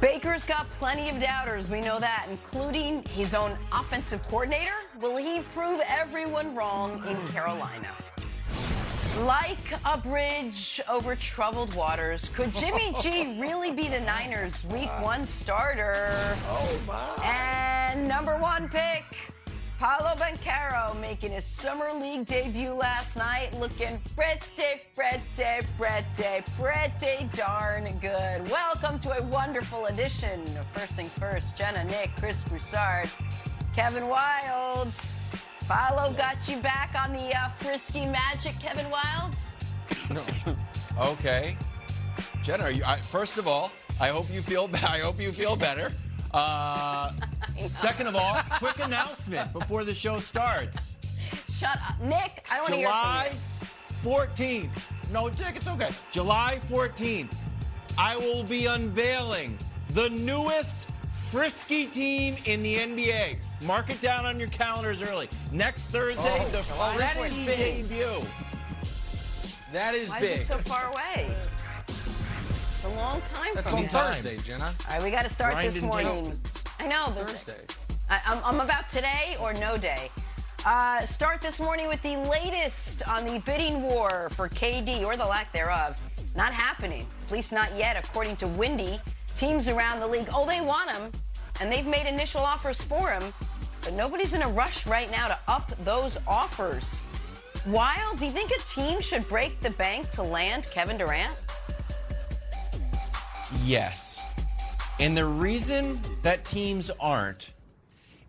Baker's got plenty of doubters, we know that, including his own offensive coordinator. Will he prove everyone wrong in Carolina? Like a bridge over troubled waters, could Jimmy G really be the Niners' week one starter? Oh, my. And number one pick, Paolo Banchero making his summer league debut last night, looking pretty, pretty, pretty, pretty darn good. Welcome to a wonderful edition of First Things First. Jenna, Nick, Chris Broussard, Kevin Wildes. Paolo got you back on the uh, frisky magic, Kevin Wildes. No. Okay. Jenna, are you, I, first of all, I hope you feel. I hope you feel better. Uh, second of all, quick announcement before the show starts. Shut up, Nick. I don't want to hear July from you. 14th. No, Nick, it's okay. July 14th, I will be unveiling the newest frisky team in the NBA. Mark it down on your calendars early. Next Thursday, Oh, the frisky debut. That is Why big. is so far away? It's a long time That's from on now. Thursday, Jenna. All right, we got to start this morning. I know, but Thursday. I, I'm, I'm about today or no day. Uh, start this morning with the latest on the bidding war for KD or the lack thereof. Not happening. At least not yet, according to Windy. Teams around the league, oh, they want him, and they've made initial offers for him, but nobody's in a rush right now to up those offers. Wild, do you think a team should break the bank to land Kevin Durant? Yes. And the reason that teams aren't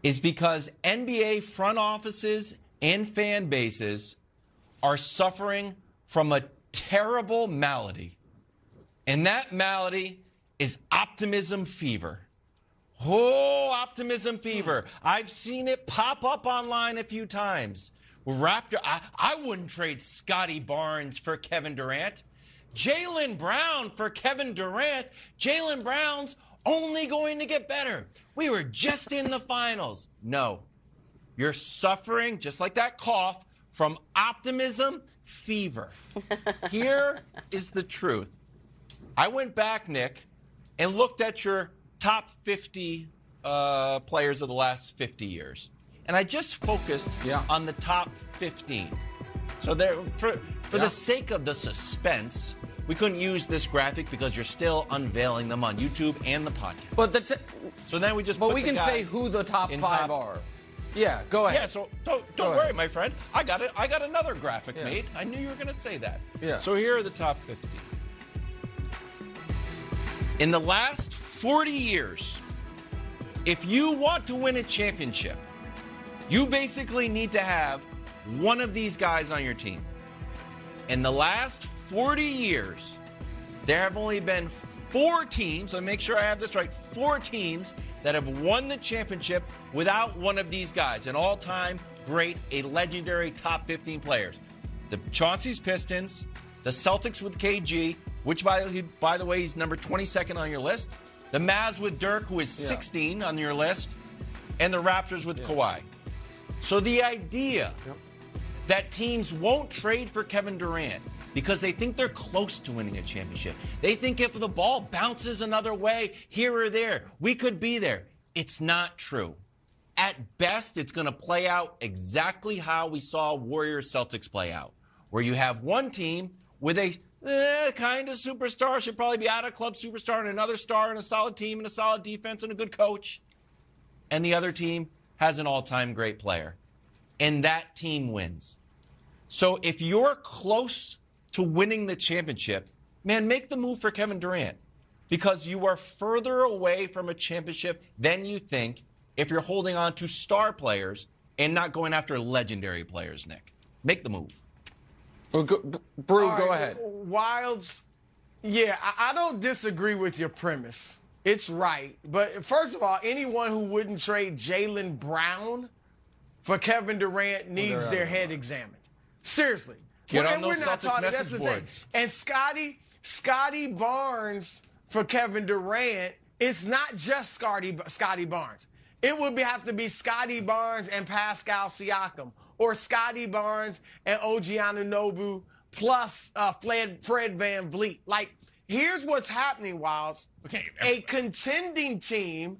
is because NBA front offices and fan bases are suffering from a terrible malady. And that malady is optimism fever. Oh, optimism fever. I've seen it pop up online a few times. Raptor, I, I wouldn't trade Scottie Barnes for Kevin Durant. Jaylen Brown for Kevin Durant. Jaylen Brown's only going to get better. We were just in the finals. No. You're suffering, just like that cough, from optimism fever. Here is the truth. I went back, Nick, and looked at your top 50 uh, players of the last 50 years. And I just focused Yeah. on the top 15. So there, for, for Yeah. the sake of the suspense, we couldn't use this graphic because you're still unveiling them on YouTube and the podcast. But the t- So then we just but put we can say who the top five top- are. Yeah, go ahead. Yeah, so don't don't ahead. worry, my friend. I got it. I got another graphic Yeah. made. I knew you were going to say that. Yeah. So here are the top 50. In the last 40 years, if you want to win a championship, you basically need to have one of these guys on your team. In the last 40 years, there have only been four teams, so make sure I have this right, four teams that have won the championship without one of these guys. An all time great, a legendary top 15 players. The Chauncey's Pistons, the Celtics with KG, which by, by the way, he's number 22nd on your list. The Mavs with Dirk, who is Yeah. 16 on your list. And the Raptors with Kawhi. So the idea Yep. that teams won't trade for Kevin Durant because they think they're close to winning a championship. They think if the ball bounces another way here or there, we could be there. It's not true. At best, it's going to play out exactly how we saw Warriors Celtics play out, where you have one team with a eh, kind of superstar, should probably be out of club superstar, and another star, and a solid team, and a solid defense, and a good coach. And the other team has an all time great player. And that team wins. So if you're close to winning the championship, man, make the move for Kevin Durant because you are further away from a championship than you think if you're holding on to star players and not going after legendary players, Nick. Make the move. Well, go, Brew, All go right, ahead. Wildes, yeah, I, I don't disagree with your premise. It's right. But first of all, anyone who wouldn't trade Jaylen Brown for Kevin Durant needs out their head examined. Seriously. Get Well, on and those we're not Celtics talking- message boards. And Scottie, Scottie Barnes for Kevin Durant, it's not just Scottie, Scottie Barnes. It would be, have to be Scottie Barnes and Pascal Siakam, or Scottie Barnes and OG Anunoby plus uh, Fred, Fred VanVleet. Like, here's what's happening, Wildes. Okay, A contending team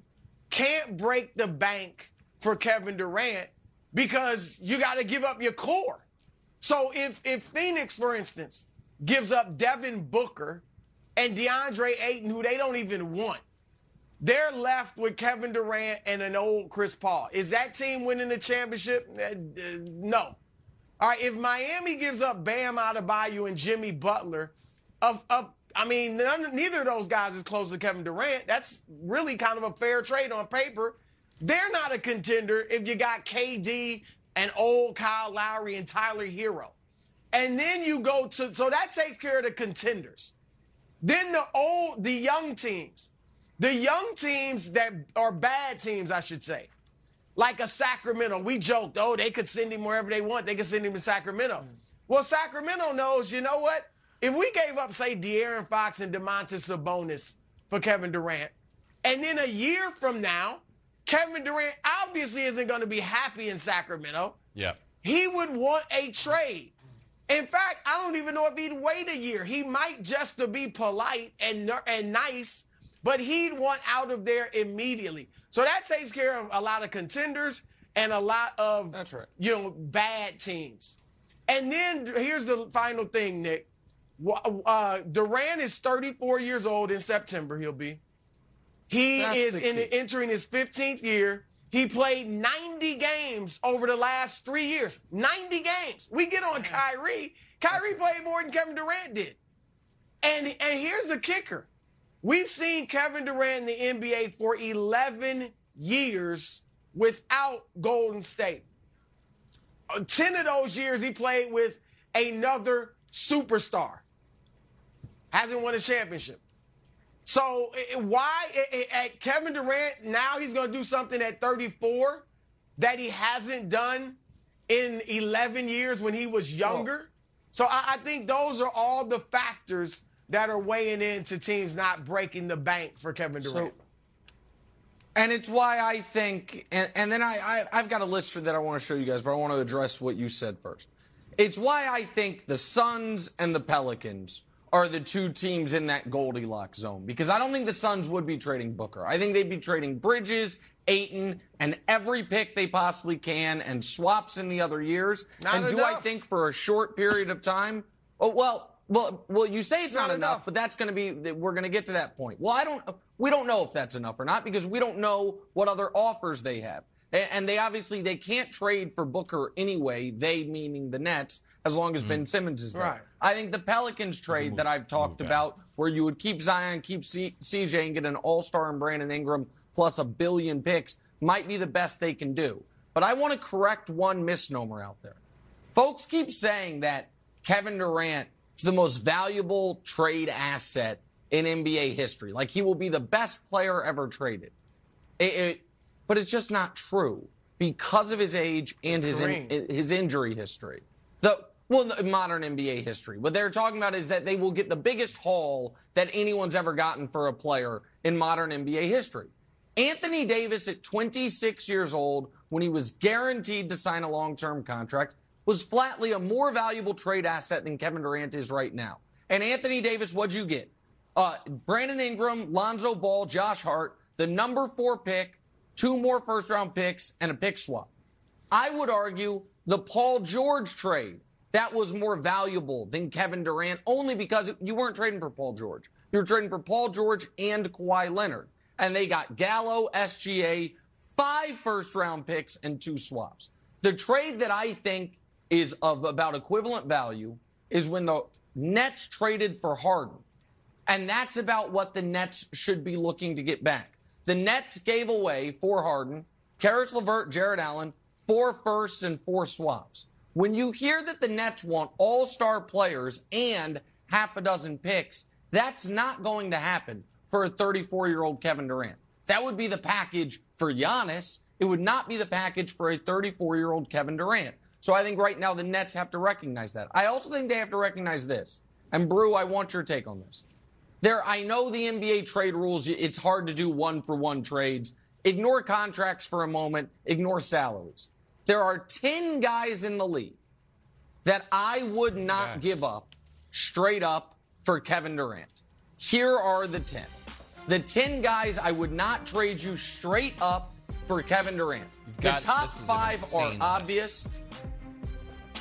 can't break the bank for Kevin Durant because you got to give up your core. So if if Phoenix, for instance, gives up Devin Booker and DeAndre Ayton, who they don't even want, they're left with Kevin Durant and an old Chris Paul. Is that team winning the championship? Uh, uh, no. All right, if Miami gives up Bam Adebayo and Jimmy Butler, of, of I mean, none, neither of those guys is close to Kevin Durant. That's really kind of a fair trade on paper. They're not a contender if you got KD and old Kyle Lowry and Tyler Herro. And then you go to, so that takes care of the contenders. Then the old, the young teams, the young teams that are bad teams, I should say, like a Sacramento. We joked, oh, they could send him wherever they want. They could send him to Sacramento. Mm. Well, Sacramento knows, you know what? If we gave up, say, De'Aaron Fox and Domantas Sabonis for Kevin Durant, and then a year from now, Kevin Durant obviously isn't going to be happy in Sacramento. Yeah. He would want a trade. In fact, I don't even know if he'd wait a year. He might just to be polite and and nice, but he'd want out of there immediately. So that takes care of a lot of contenders and a lot of That's right. you know bad teams. And then here's the final thing, Nick. Uh, Durant is 34 years old in September. He'll be. He That's is in, entering his 15th year. He played 90 games over the last three years. 90 games. We get on Kyrie. Kyrie played more than Kevin Durant did. And, and here's the kicker. We've seen Kevin Durant in the NBA for 11 years without Golden State. Uh, 10 of those years he played with another superstar. Hasn't won a championship. So why at Kevin Durant now he's going to do something at 34 that he hasn't done in 11 years when he was younger? So I, I think those are all the factors that are weighing into teams not breaking the bank for Kevin Durant. And it's why I think, and, and then I, I, I've got a list for that I want to show you guys, but I want to address what you said first. It's why I think the Suns and the Pelicans are the two teams in that Goldilocks zone because I don't think the Suns would be trading Booker. I think they'd be trading Bridges, Ayton, and every pick they possibly can and swaps in the other years. Not and do I think for a short period of time? Oh well, well, well. You say it's not, Not enough, enough. but that's going to be. We're going to get to that point. Well, I don't. We don't know if that's enough or not because we don't know what other offers they have, and they obviously they can't trade for Booker anyway. They meaning the Nets, as long as Ben Simmons is there. Right. I think the Pelicans trade that I've talked about, where you would keep Zion, keep C- CJ, and get an All Star and Brandon Ingram plus a billion picks, might be the best they can do. But I want to correct one misnomer out there. Folks keep saying that Kevin Durant is the most valuable trade asset in NBA history. Like he will be the best player ever traded. It- it- but it's just not true because of his age and his in, his injury history. The well, modern NBA history. What they're talking about is that they will get the biggest haul that anyone's ever gotten for a player in modern NBA history. Anthony Davis, at 26 years old, when he was guaranteed to sign a long term contract, was flatly a more valuable trade asset than Kevin Durant is right now. And Anthony Davis, what'd you get? Uh, Brandon Ingram, Lonzo Ball, Josh Hart, the number four pick, two more first round picks, and a pick swap. I would argue the Paul George trade that was more valuable than Kevin Durant only because you weren't trading for Paul George. You were trading for Paul George and Kawhi Leonard. And they got Gallo, SGA, five first round picks, and two swaps. The trade that I think is of about equivalent value is when the Nets traded for Harden. And that's about what the Nets should be looking to get back. The Nets gave away for Harden, Caris LeVert, Jarrett Allen, four firsts and four swaps. When you hear that the Nets want all star players and half a dozen picks, that's not going to happen for a 34 year old Kevin Durant. That would be the package for Giannis. It would not be the package for a 34 year old Kevin Durant. So I think right now the Nets have to recognize that. I also think they have to recognize this. And Brew, I want your take on this. There, I know the NBA trade rules. It's hard to do one for one trades. Ignore contracts for a moment. Ignore salaries. There are 10 guys in the league that I would not Yes. give up straight up for Kevin Durant. Here are the 10. The 10 guys I would not trade you straight up for Kevin Durant. The top this is an five are list. obvious.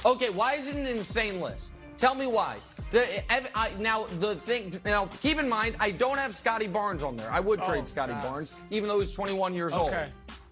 Okay, why is it an insane list? Tell me why. The, eh, eh, I, now the thing. Now keep in mind, I don't have Scottie Barnes on there. I would oh, trade Scottie Barnes, even though he's 21 years old. Okay.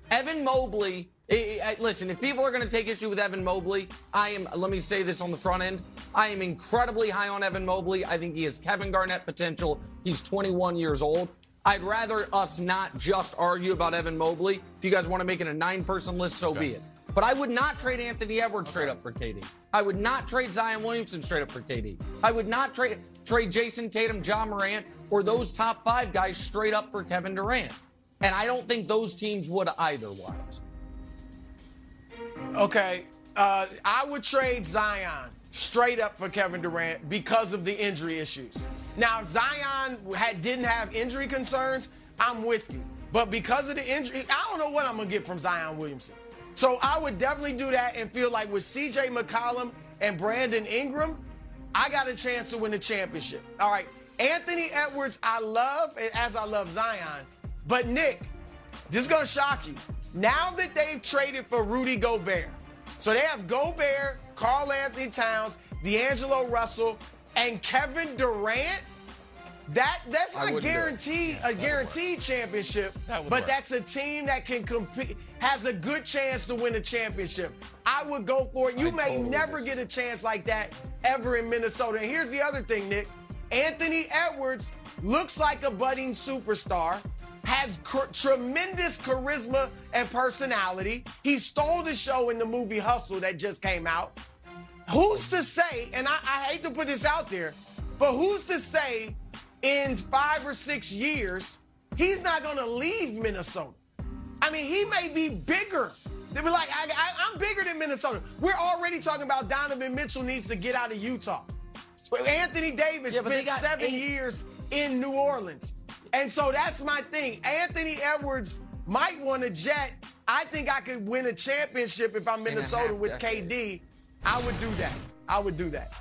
Evan Mobley. I- I- listen, if people are going to take issue with Evan Mobley, I am. Let me say this on the front end. I am incredibly high on Evan Mobley. I think he has Kevin Garnett potential. He's 21 years old. I'd rather us not just argue about Evan Mobley. If you guys want to make it a nine-person list, so be it. But I would not trade Anthony Edwards straight up for KD. I would not trade Zion Williamson straight up for KD. I would not trade trade Jayson Tatum, Ja Morant, or those top five guys straight up for Kevin Durant. And I don't think those teams would either. Okay, uh, I would trade Zion straight up for Kevin Durant because of the injury issues. Now, if Zion had, didn't have injury concerns, I'm with you. But because of the injury, I don't know what I'm gonna get from Zion Williamson. So I would definitely do that and feel like with CJ McCollum and Brandon Ingram, I got a chance to win the championship. All right, Anthony Edwards, I love as I love Zion, but Nick, this is gonna shock you. Now that they've traded for Rudy Gobert, so they have Gobert, Karl-Anthony Towns, D'Angelo Russell, and Kevin Durant. That that's not guaranteed a guaranteed championship, That but work. that's a team that can compete, has a good chance to win a championship. I would go for it. You I may totally never get a chance like that ever in Minnesota. And here's the other thing, Nick. Anthony Edwards looks like a budding superstar, has cr- tremendous charisma and personality. He stole the show in the movie Hustle that just came out. Who's to say, and I, I hate to put this out there, but who's to say in five or six years he's not going to leave Minnesota? I mean, he may be bigger. They were like, I, I'm bigger than Minnesota. We're already talking about Donovan Mitchell needs to get out of Utah. Anthony Davis Yeah, spent seven eight- years in New Orleans. And so that's my thing. Anthony Edwards might want a jet. I think I could win a championship if I'm Minnesota with. KD. I would do that. I would do that.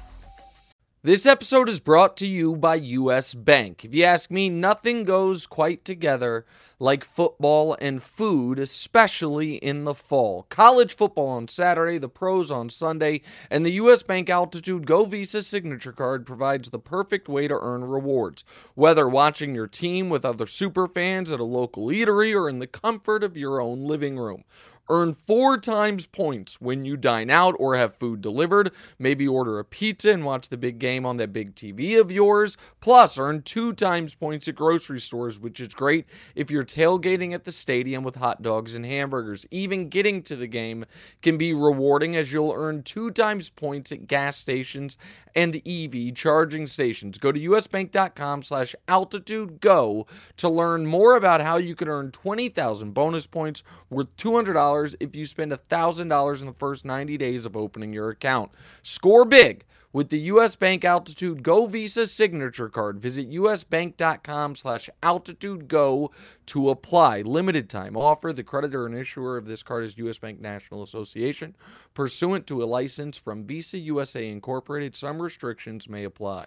This episode is brought to you by US Bank. If you ask me, nothing goes quite together like football and food, especially in the fall. College football on Saturday, the pros on Sunday, and the US Bank Altitude Go Visa signature card provides the perfect way to earn rewards. Whether watching your team with other super fans at a local eatery or in the comfort of your own living room. Earn four times points when you dine out or have food delivered. Maybe order a pizza and watch the big game on that big TV of yours. Plus, earn two times points at grocery stores, which is great if you're tailgating at the stadium with hot dogs and hamburgers. Even getting to the game can be rewarding as you'll earn two times points at gas stations and EV charging stations. Go to usbank.com slash altitude go to learn more about how you can earn 20,000 bonus points worth $200 if you spend $1,000 in the first 90 days of opening your account. Score big with the US Bank Altitude Go Visa signature card. Visit usbank.com slash altitude go to apply. Limited time offer. The creditor and issuer of this card is US Bank National Association. Pursuant to a license from Visa USA Incorporated, some restrictions may apply.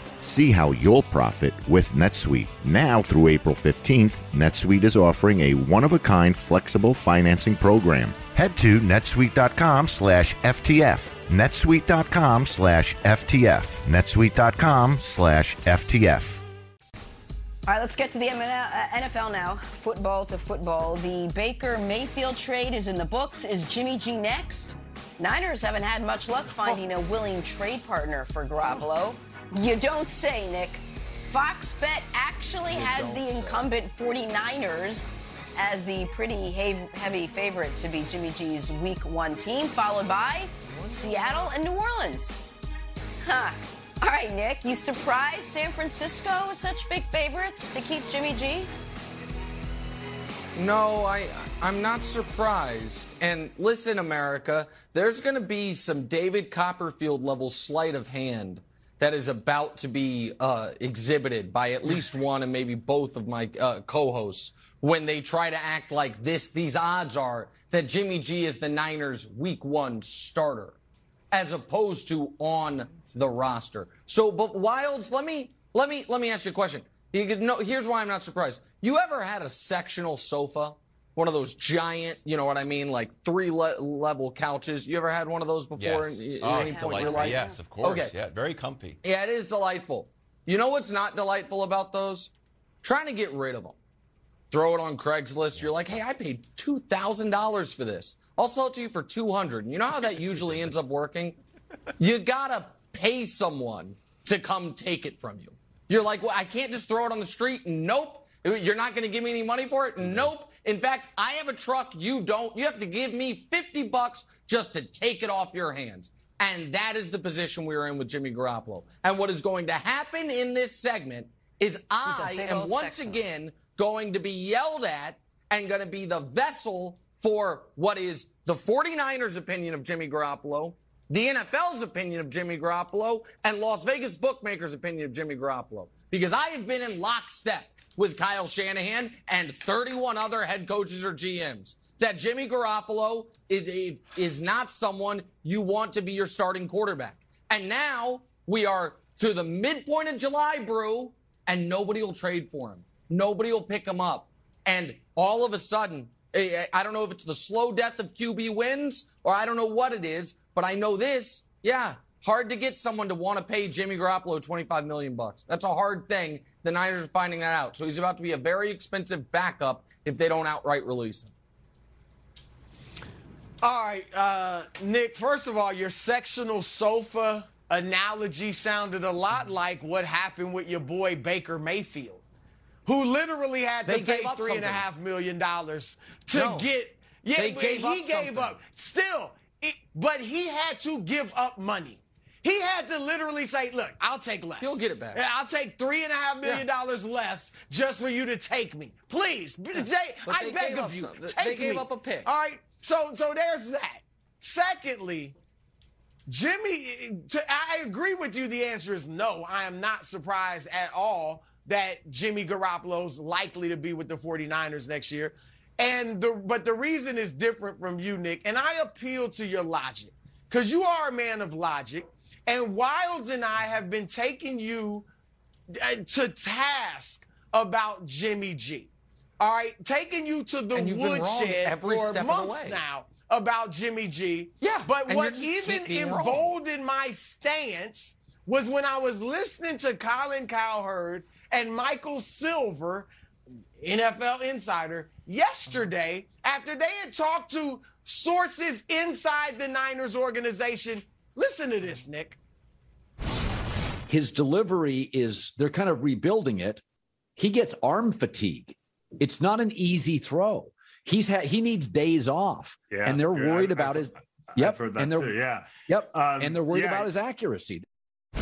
See how you'll profit with NetSuite. Now through April 15th, NetSuite is offering a one-of-a-kind flexible financing program. Head to netsuite.com slash FTF. netsuite.com slash FTF. netsuite.com slash FTF. All right, let's get to the NFL uh, now. Football to football. The Baker Mayfield trade is in the books. Is Jimmy G next? Niners haven't had much luck finding a willing trade partner for Garoppolo. You don't say, Nick. Fox Bet actually you has the incumbent 49ers as the pretty heavy favorite to be Jimmy G's week one team, followed by Seattle and New Orleans. Huh. All right, Nick, you surprised San Francisco with such big favorites to keep Jimmy G? No, I I'm not surprised. And listen, America, there's going to be some David Copperfield level sleight of hand that is about to be uh, exhibited by at least one and maybe both of my uh, co-hosts when they try to act like this. These odds are that Jimmy G is the Niners' Week One starter, as opposed to on the roster. So, but Wildes, let me let me let me ask you a question. You here's why I'm not surprised. You ever had a sectional sofa? One of those giant, you know what I mean, like three le- level couches. You ever had one of those before? Yes. In, in oh, it's delightful. Yes, of course. Okay. Yeah, very comfy. Yeah, it is delightful. You know what's not delightful about those? Trying to get rid of them. Throw it on Craigslist. You're like, hey, I paid two thousand dollars for this. I'll sell it to you for two hundred. You know how that usually ends up working? You gotta pay someone to come take it from you. You're like, well, I can't just throw it on the street. Nope. You're not going to give me any money for it? Mm-hmm. Nope. In fact, I have a truck, you don't. You have to give me 50 bucks just to take it off your hands. And that is the position we are in with Jimmy Garoppolo. And what is going to happen in this segment is I am once section. again going to be yelled at and going to be the vessel for what is the 49ers opinion of Jimmy Garoppolo, the NFL's opinion of Jimmy Garoppolo, and Las Vegas bookmakers' opinion of Jimmy Garoppolo. Because I have been in lockstep with Kyle Shanahan and 31 other head coaches or GMs that Jimmy Garoppolo is, is not someone you want to be your starting quarterback. And now we are to the midpoint of July, Brew, and nobody will trade for him. Nobody will pick him up. And all of a sudden, I don't know if it's the slow death of QB wins or I don't know what it is, but I know this. Yeah, hard to get someone to want to pay Jimmy Garoppolo 25 million bucks. That's a hard thing. The Niners are finding that out. So he's about to be a very expensive backup if they don't outright release him. All right, uh, Nick, first of all, your sectional sofa analogy sounded a lot like what happened with your boy Baker Mayfield, who literally had they to pay three and a half million dollars to no, get. Yeah, but he gave something. up. Still, it, but he had to give up money. He had to literally say, look, I'll take less. He'll get it back. I'll take three and a half million dollars yeah. less just for you to take me. Please. Yeah. They, I they beg of you. Some. Take they gave me. up a pick. All right. So so there's that. Secondly, Jimmy, to, I agree with you. The answer is no. I am not surprised at all that Jimmy Garoppolo's likely to be with the 49ers next year. And the but the reason is different from you, Nick. And I appeal to your logic. Because you are a man of logic. And Wildes and I have been taking you uh, to task about Jimmy G. All right, taking you to the woodshed for months now about Jimmy G. Yeah. But what even emboldened my stance was when I was listening to Colin Cowherd and Michael Silver, NFL insider, yesterday after they had talked to sources inside the Niners organization Listen to this, Nick. His delivery is, they're kind of rebuilding it. He gets arm fatigue. It's not an easy throw. He's had, he needs days off. Yeah, and they're yeah, worried I've, about I've, his, I've yep. and they're, too, yeah. Yep. Um, and they're worried yeah. about his accuracy. The,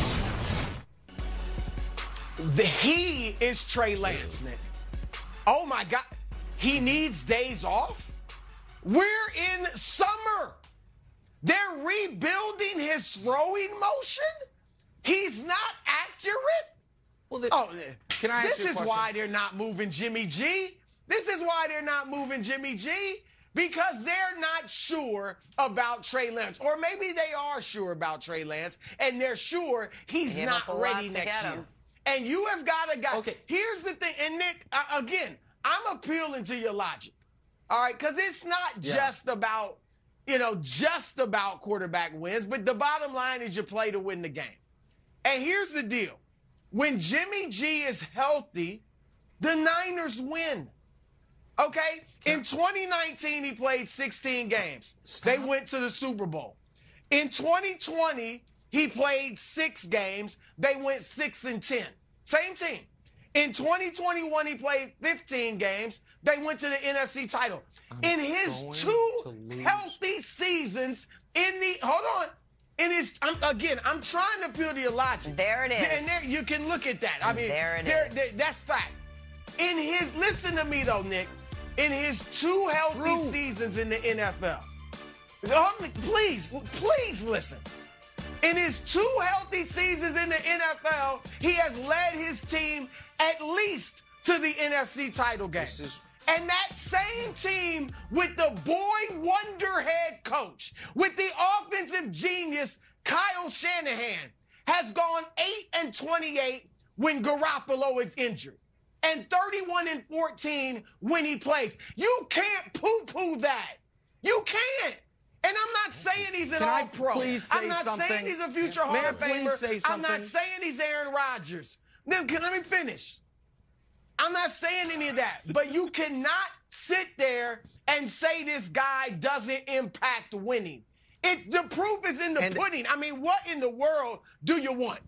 he is Trey Lance, Nick. Oh my God. He needs days off? We're in summer. They're rebuilding his throwing motion. He's not accurate. Well, oh, can I? This is why they're not moving Jimmy G. This is why they're not moving Jimmy G. because they're not sure about Trey Lance. Or maybe they are sure about Trey Lance and they're sure he's Give not up a lot ready next year. And you have got a guy. Okay. Here's the thing. And Nick, uh, again, I'm appealing to your logic. All right. Because it's not Yeah. just about, you know, just about quarterback wins, but the bottom line is you play to win the game. And here's the deal when Jimmy G is healthy, the Niners win. Okay? In 2019, he played 16 games. They went to the Super Bowl. In 2020, he played six games. They went six and 10. Same team. In 2021, he played 15 games. They went to the NFC title. in his two healthy seasons, in the hold on, in his I'm, again, I'm trying to appeal to your logic. There it is. And there you can look at that. I mean, There it there- is. there- that's fact. In his listen to me though, Nick. In his two healthy True. seasons in the NFL, please, please listen. In his two healthy seasons in the NFL, he has led his team at least to the NFC title game. And that same team with the boy wonder head coach, with the offensive genius Kyle Shanahan, has gone 8 and 28 when Garoppolo is injured. And 31 and 14 when he plays. You can't poo-poo that. You can't. And I'm not saying he's an Can I all pro. please say I'm not saying he's a future Hall of Famer. I'm not saying he's Aaron Rodgers. Let me finish. I'm not saying any of that. But you cannot sit there and say this guy doesn't impact winning. It the proof is in the And- pudding. I mean, what in the world do you want?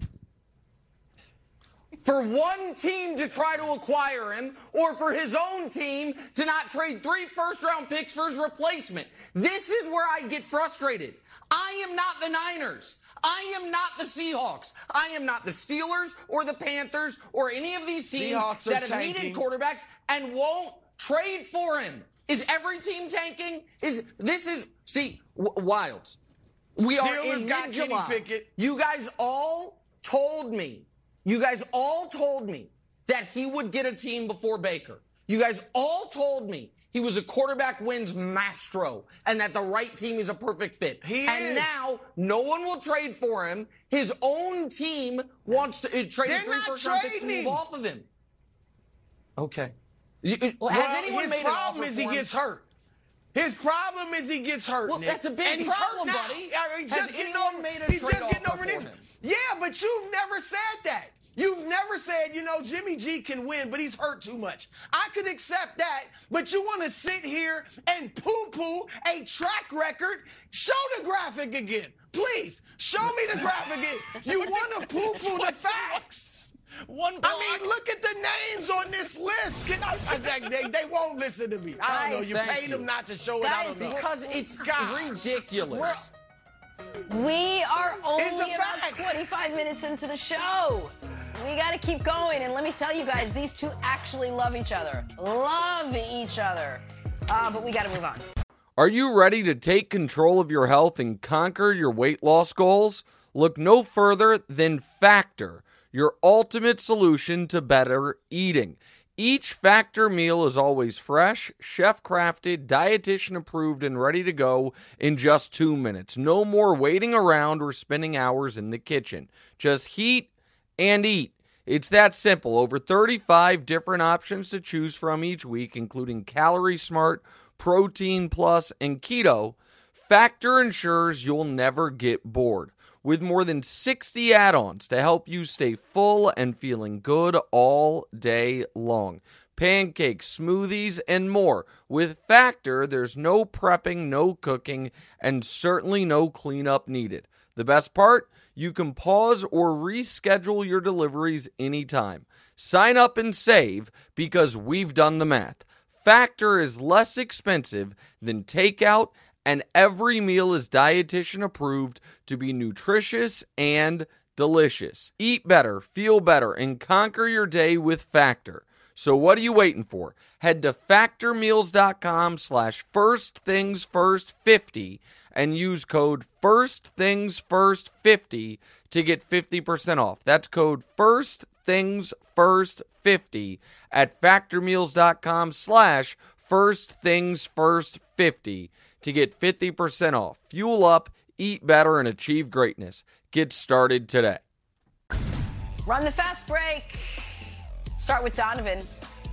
for one team to try to acquire him or for his own team to not trade three first round picks for his replacement. This is where I get frustrated. I am not the Niners. I am not the Seahawks. I am not the Steelers or the Panthers or any of these teams Seahawks that have needed quarterbacks and won't trade for him. Is every team tanking? Is this is see w- Wildes? We are in got July. You guys all told me. You guys all told me that he would get a team before Baker. You guys all told me he was a quarterback wins maestro and that the right team is a perfect fit. He and is. now no one will trade for him. His own team wants to uh, trade They're three not first round picks to move off of him. Okay. You- Well, has anyone his made problem is he him? gets hurt. His problem is he gets hurt. Well, Nick. that's a big and he's problem, hurt now. buddy. Yeah, he's Has just getting anyone over, made a trade offer over for him? Yeah, but you've never said that. You've never said, you know, Jimmy G can win, but he's hurt too much. I could accept that, but you want to sit here and poo-poo a track record? Show the graphic again, please. Show me the graphic again. You want to poo-poo the facts? One I mean, look at the names on this list. Can I, I- they, they, they won't listen to me. I don't know. You thank paid you. them not to show it. I Guys, don't know. Because it's God. ridiculous. We are only It's a about 25 minutes into the show. We got to keep going. And let me tell you guys, these two actually love each other. Love each other. Uh, but we got to move on. Are you ready to take control of your health and conquer your weight loss goals? Look no further than Factor, your ultimate solution to better eating. Each Factor meal is always fresh, chef crafted, dietitian approved, and ready to go in just two minutes. No more waiting around or spending hours in the kitchen. Just heat and eat. It's that simple. Over 35 different options to choose from each week, including Calorie Smart, Protein Plus, and Keto. Factor ensures you'll never get bored. With more than 60 add ons to help you stay full and feeling good all day long. Pancakes, smoothies, and more. With Factor, there's no prepping, no cooking, and certainly no cleanup needed. The best part? You can pause or reschedule your deliveries anytime. Sign up and save because we've done the math. Factor is less expensive than takeout, and every meal is dietitian approved to be nutritious and delicious. Eat better, feel better, and conquer your day with Factor. So what are you waiting for? Head to factormeals.com slash first things first 50 and use code first things first 50 to get 50% off. That's code first things first 50 at factormeals.com slash First Things First 50 to get 50% off. Fuel up, eat better, and achieve greatness. Get started today. Run the fast break. Start with Donovan.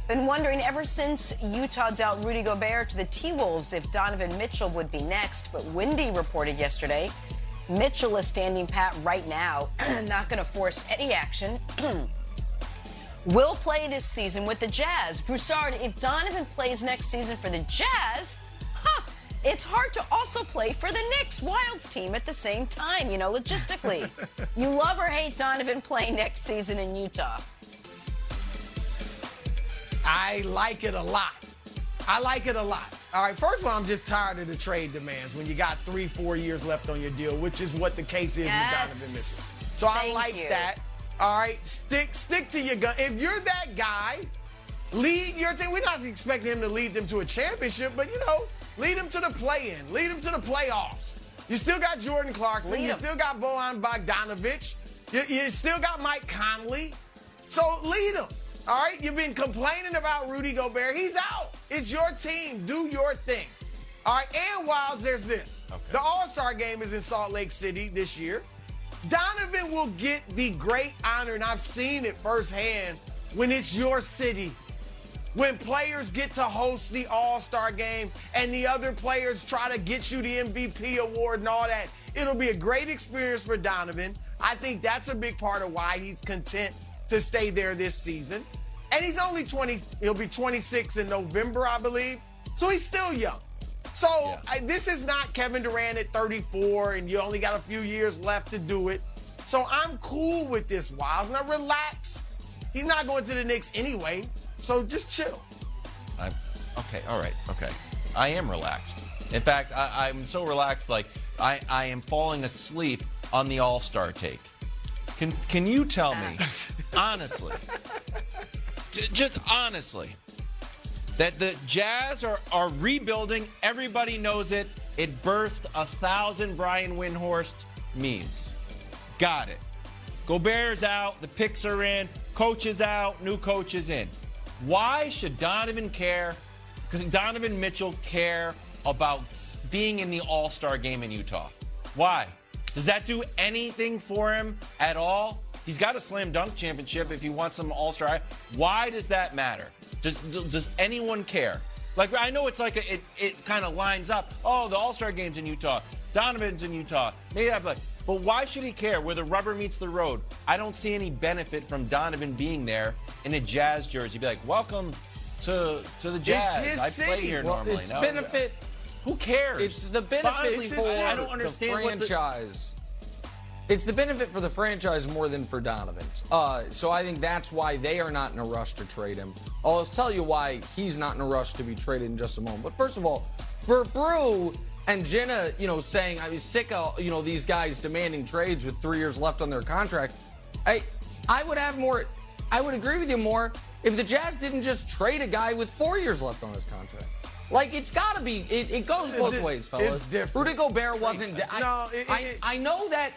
Been wondering ever since Utah dealt Rudy Gobert to the T Wolves if Donovan Mitchell would be next, but Windy reported yesterday Mitchell is standing pat right now, not going to force any action. Will play this season with the Jazz. Broussard, if Donovan plays next season for the Jazz, huh, it's hard to also play for the Knicks Wildes team at the same time, you know, logistically. you love or hate Donovan playing next season in Utah? I like it a lot. I like it a lot. All right, first of all, I'm just tired of the trade demands when you got three, four years left on your deal, which is what the case is yes. with Donovan Mitchell. So Thank I like you. that. All right, stick stick to your gun. If you're that guy, lead your team. We're not expecting him to lead them to a championship, but you know, lead them to the play-in, lead them to the playoffs. You still got Jordan Clarkson. Lead you 'em. still got Bojan Bogdanovich. You, you still got Mike Conley. So lead them. All right, you've been complaining about Rudy Gobert. He's out. It's your team. Do your thing. All right, and Wildes, there's this. The All Star game is in Salt Lake City this year. Donovan will get the great honor, and I've seen it firsthand when it's your city. When players get to host the All Star game and the other players try to get you the MVP award and all that, it'll be a great experience for Donovan. I think that's a big part of why he's content to stay there this season. And he's only 20, he'll be 26 in November, I believe. So he's still young. So I, this is not Kevin Durant at 34 and you only got a few years left to do it. So I'm cool with this, Wildes. Now relax. He's not going to the Knicks anyway. So just chill. I, okay, all right, okay. I am relaxed. In fact, I, I'm so relaxed, like I, I am falling asleep on the All Star take. Can Can you tell me, honestly, just honestly, that the Jazz are are rebuilding? Everybody knows it. It birthed a thousand Brian Windhorst memes. Got it. Gobert's out, the picks are in, coach is out, new coach is in. Why should Donovan care? Donovan Mitchell care about being in the All Star game in Utah? Why? Does that do anything for him at all? He's got a slam dunk championship if he wants some All Star. Why does that matter? Does does anyone care? Like I know it's like a, it it kind of lines up. Oh, the All Star game's in Utah. Donovan's in Utah. Maybe I'd like, but why should he care where the rubber meets the road? I don't see any benefit from Donovan being there in a Jazz jersey. Be like, welcome to to the Jazz. It's his I play city. here Well, normally. it's No. benefit. Who cares? It's the benefit honestly, for I don't understand the- franchise. It's the benefit for the franchise more than for Donovan. Uh, so I think that's why they are not in a rush to trade him. I'll tell you why he's not in a rush to be traded in just a moment. But first of all, for Brew and Jenna, you know, saying I was sick of you know these guys demanding trades with three years left on their contract. I I would have more. I would agree with you more if the Jazz didn't just trade a guy with four years left on his contract. Like it's got to be. It, it goes both It- ways, it's different. Rudy Gobert wasn't. I, No, it- I, I know that.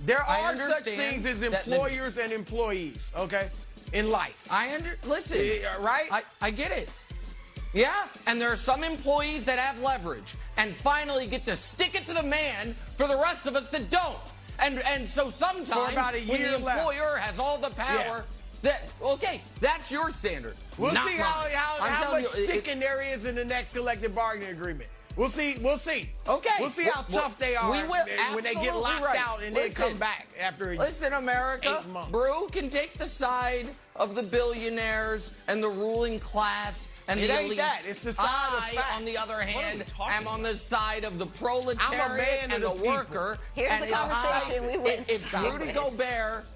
There are such things as that the- employers and employees, okay, in life. I under listen. Yeah, right? I, I get it. Yeah, and there are some employees that have leverage and finally get to stick it to the man for the rest of us that don't. And and so sometimes For about a when the left. employer has all the power, that okay, that's your standard. We'll not see how, mine. how, I'm how much you, it- sticking there is in the next collective bargaining agreement. We'll see. We'll see. Okay. We'll see how Well, tough they are we will- when they get locked right. out and Listen. then come back after a Listen, America, Eight. Brew can take the side of the billionaires and the ruling class and It the ain't elite. that. It's the side of I, facts. on the other hand, talking am on the side of the proletariat man and of the, the people. worker. Here's and the conversation I- we went If, if Rudy sideways. Gobert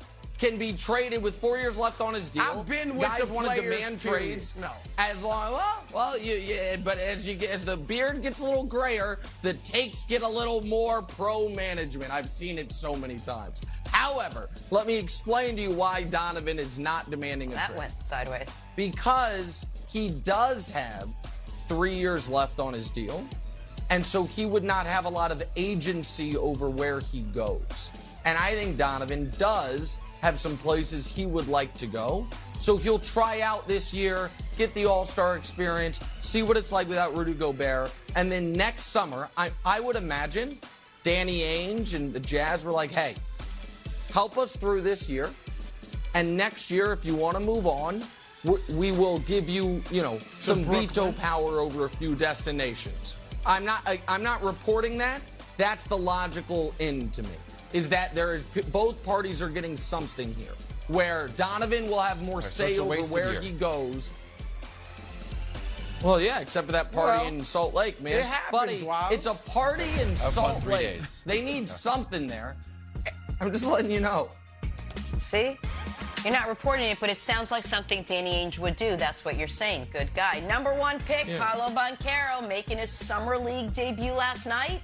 can be traded with four years left on his deal, I've been with guys the want to demand period. trades. No. As long, well, well, you, yeah, but as you get, as the beard gets a little grayer, the takes get a little more pro management. I've seen it so many times. However, let me explain to you why Donovan is not demanding a That trade. went sideways. Because he does have three years left on his deal, and so he would not have a lot of agency over where he goes. And I think Donovan does have some places he would like to go. So he'll try out this year, get the All Star experience, see what it's like without Rudy Gobert, and then next summer, I, I would imagine Danny Ainge and the Jazz were like, hey, help us through this year, and next year, if you want to move on, we, we will give you, you know, some veto power over a few destinations. I'm not, I, I'm not reporting that. That's the logical end to me. Is that there is both parties are getting something here, where Donovan will have more Right, say it's a over where he goes. Well, yeah, except for that party Well, in Salt Lake, man. it happens, Buddy, Wildes. it's a party in fun Salt Lake. days. They need something there. I'm just letting you know. See? You're not reporting it, but it sounds like something Danny Ainge would do. That's what you're saying. Good guy. Number one pick, Paolo Banchero, making his summer league debut last night.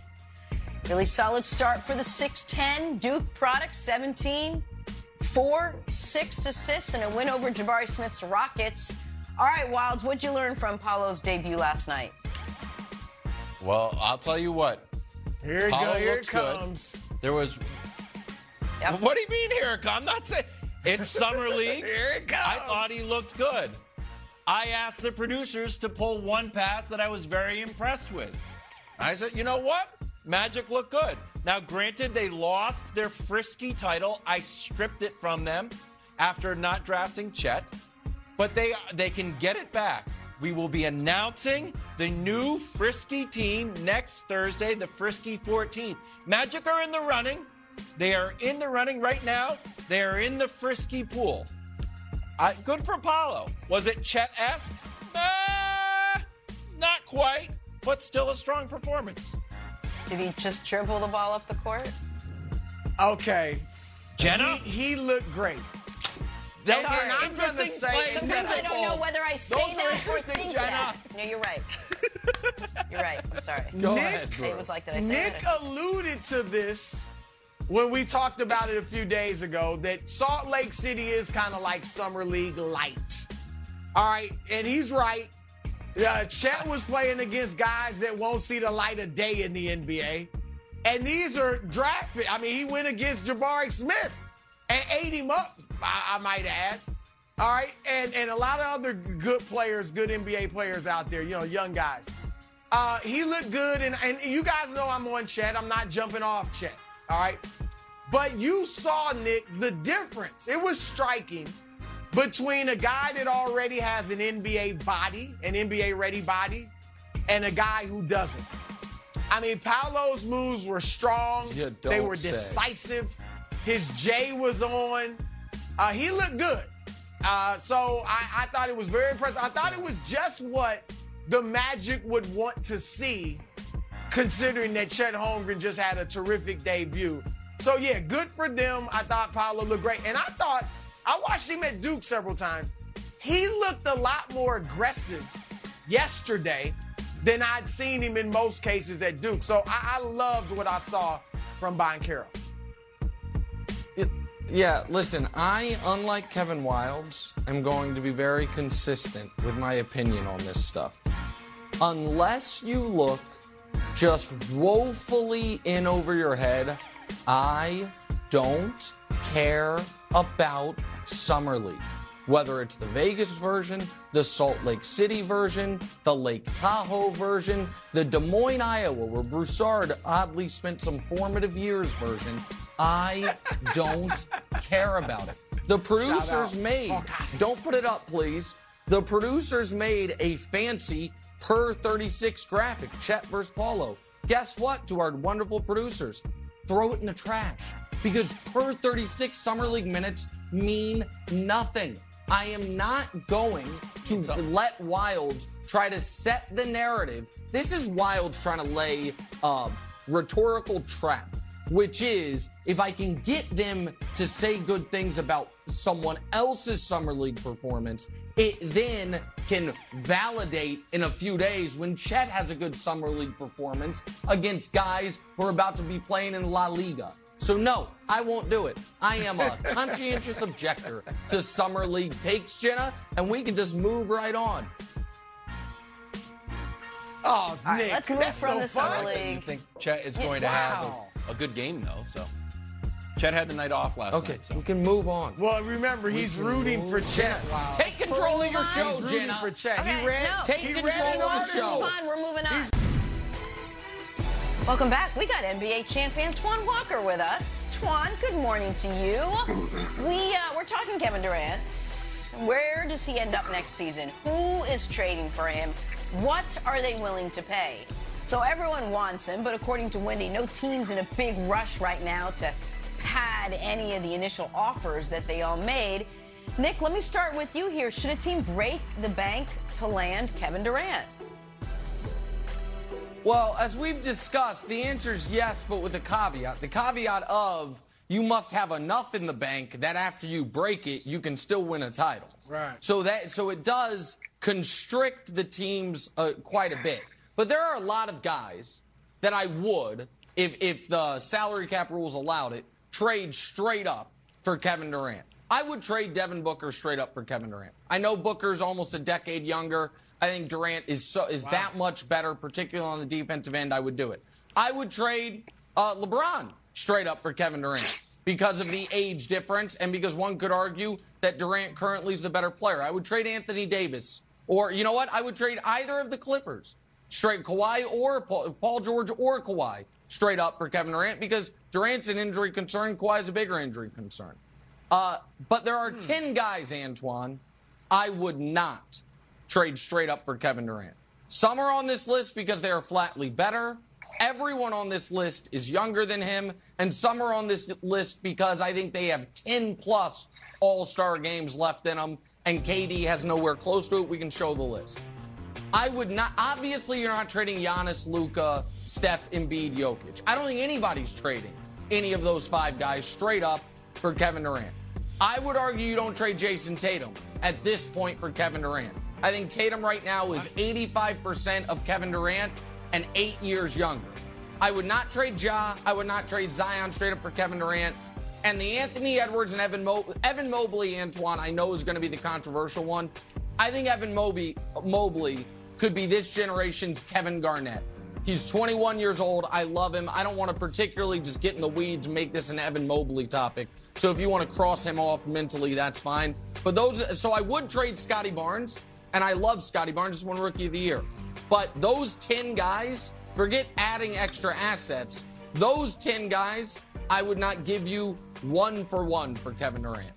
Really solid start for the 6'10 Duke product, 17, 4, 6 assists, and a win over Jabari Smith's Rockets. All right, Wildes, what'd you learn from Paolo's debut last night? Well, I'll tell you what. Here it Paolo goes. Here it looks good. comes. There was. Yep. What do you mean, here it comes? I'm not saying. It's summer league. Here it comes. I thought he looked good. I asked the producers to pull one pass that I was very impressed with. I said, you know what? Magic looked good. Now, granted, they lost their frisky title. I stripped it from them after not drafting Chet, but they they can get it back. We will be announcing the new Frisky team next Thursday, the Frisky 14th. Magic are in the running. They are in the running right now. They are in the Frisky pool. Good for Paolo. Was it Chet esque? Uh, not quite, but still a strong performance. Did he just dribble the ball up the court? Okay. Jenna? He, he looked great. Those And- are and I'm gonna interesting say- plays Sometimes that I don't know called. whether I say Those that or think Jenna. that. No, you're right. You're right. I'm sorry. Go Nick- ahead, Drew. It was like, did I say Nick that? alluded to this when we talked about it a few days ago that Salt Lake City is kind of like Summer League light. All right, and he's right. Uh, Chet was playing against guys that won't see the light of day in the NBA. And these are draft pick. I mean, he went against Jabari Smith and ate him up, I, I might add. All right, and, and a lot of other good players, good NBA players out there, you know, young guys. Uh, he looked good, and, and you guys know I'm on Chet. I'm not jumping off Chet. All right. But you saw, Nick, the difference. It was striking between a guy that already has an NBA body, an NBA ready body, and a guy who doesn't. I mean, Paolo's moves were strong. They were say. decisive. His J was on. Uh, he looked good. Uh, so I, I thought it was very impressive. I thought it was just what the Magic would want to see, considering that Chet Holmgren just had a terrific debut. So yeah, good for them. I thought Paolo looked great, and I thought I watched him at Duke several times. He looked a lot more aggressive yesterday than I'd seen him in most cases at Duke. So I, I loved what I saw from Banchero. It- yeah, listen, I, unlike Kevin Wildes, am going to be very consistent with my opinion on this stuff. Unless you look just woefully in over your head, I don't care about Summer League. Whether it's the Vegas version, the Salt Lake City version, the Lake Tahoe version, the Des Moines, Iowa, where Broussard oddly spent some formative years version, I don't care about it. The producers made, Hawkeyes. don't put it up, please. The producers made a fancy per 36 graphic, Chet versus Paolo. Guess what, to our wonderful producers? Throw it in the trash because per 36 Summer League minutes mean nothing. I am not going to let Wildes try to set the narrative. This is Wildes trying to lay a rhetorical trap which is if I can get them to say good things about someone else's summer league performance, it then can validate in a few days when Chet has a good summer league performance against guys who are about to be playing in La Liga. So no, I won't do it. I am a conscientious objector to summer league takes, Jenna, and we can just move right on. Oh, All right, Nick, let's move that's from no the Summer fun. League. You think Chet is going to Wow. have a, a good game though? So Chet had the night off last Okay, night. So we can move on. Well, remember, he's rooting for Chet. Wow. Take control control of your move show, on. Rooting Jenna. for Chet. Okay, he ran, no. Take he control read an of the show. Fine, we're moving on. Welcome back. We got NBA champion Twan Walker with us. Twan, good morning to you. We uh, we're talking Kevin Durant. Where does he end up next season? Who is trading for him? What are they willing to pay? So everyone wants him, but according to Wendy, no team's in a big rush right now to pad any of the initial offers that they all made. Nick, let me start with you here. Should a team break the bank to land Kevin Durant? Well, as we've discussed, the answer is yes, but with a caveat. The caveat of you must have enough in the bank that after you break it, you can still win a title. Right. So that so it does constrict the teams uh, quite a bit. But there are a lot of guys that I would, if if the salary cap rules allowed it, trade straight up for Kevin Durant. I would trade Devin Booker straight up for Kevin Durant. I know Booker's almost a decade younger. I think Durant is so is that much better, particularly on the defensive end. I would do it. I would trade uh, LeBron straight up for Kevin Durant because of the age difference and because one could argue that Durant currently is the better player. I would trade Anthony Davis, or you know what? I would trade either of the Clippers straight Kawhi or Paul, Paul George or Kawhi straight up for Kevin Durant because Durant's an injury concern, Kawhi's a bigger injury concern. Uh, but there are 10 guys, Antoine, I would not trade straight up for Kevin Durant. Some are on this list because they are flatly better. Everyone on this list is younger than him. And some are on this list because I think they have 10 plus all star games left in them. And KD has nowhere close to it. We can show the list. I would not. Obviously, you're not trading Giannis, Luka, Steph, Embiid, Jokic. I don't think anybody's trading any of those five guys straight up for Kevin Durant. I would argue you don't trade Jayson Tatum at this point for Kevin Durant. I think Tatum right now is 85% of Kevin Durant and eight years younger. I would not trade Ja. I would not trade Zion straight up for Kevin Durant. And the Anthony Edwards and Evan Mo- Evan Mobley, Antoine, I know is going to be the controversial one. I think Evan Mobley, Mobley could be this generation's Kevin Garnett. He's 21 years old. I love him. I don't want to particularly just get in the weeds and make this an Evan Mobley topic. So if you want to cross him off mentally, that's fine. But those, so I would trade Scottie Barnes, and I love Scottie Barnes. Just won Rookie of the Year. But those 10 guys, forget adding extra assets. Those 10 guys, I would not give you one for one for Kevin Durant.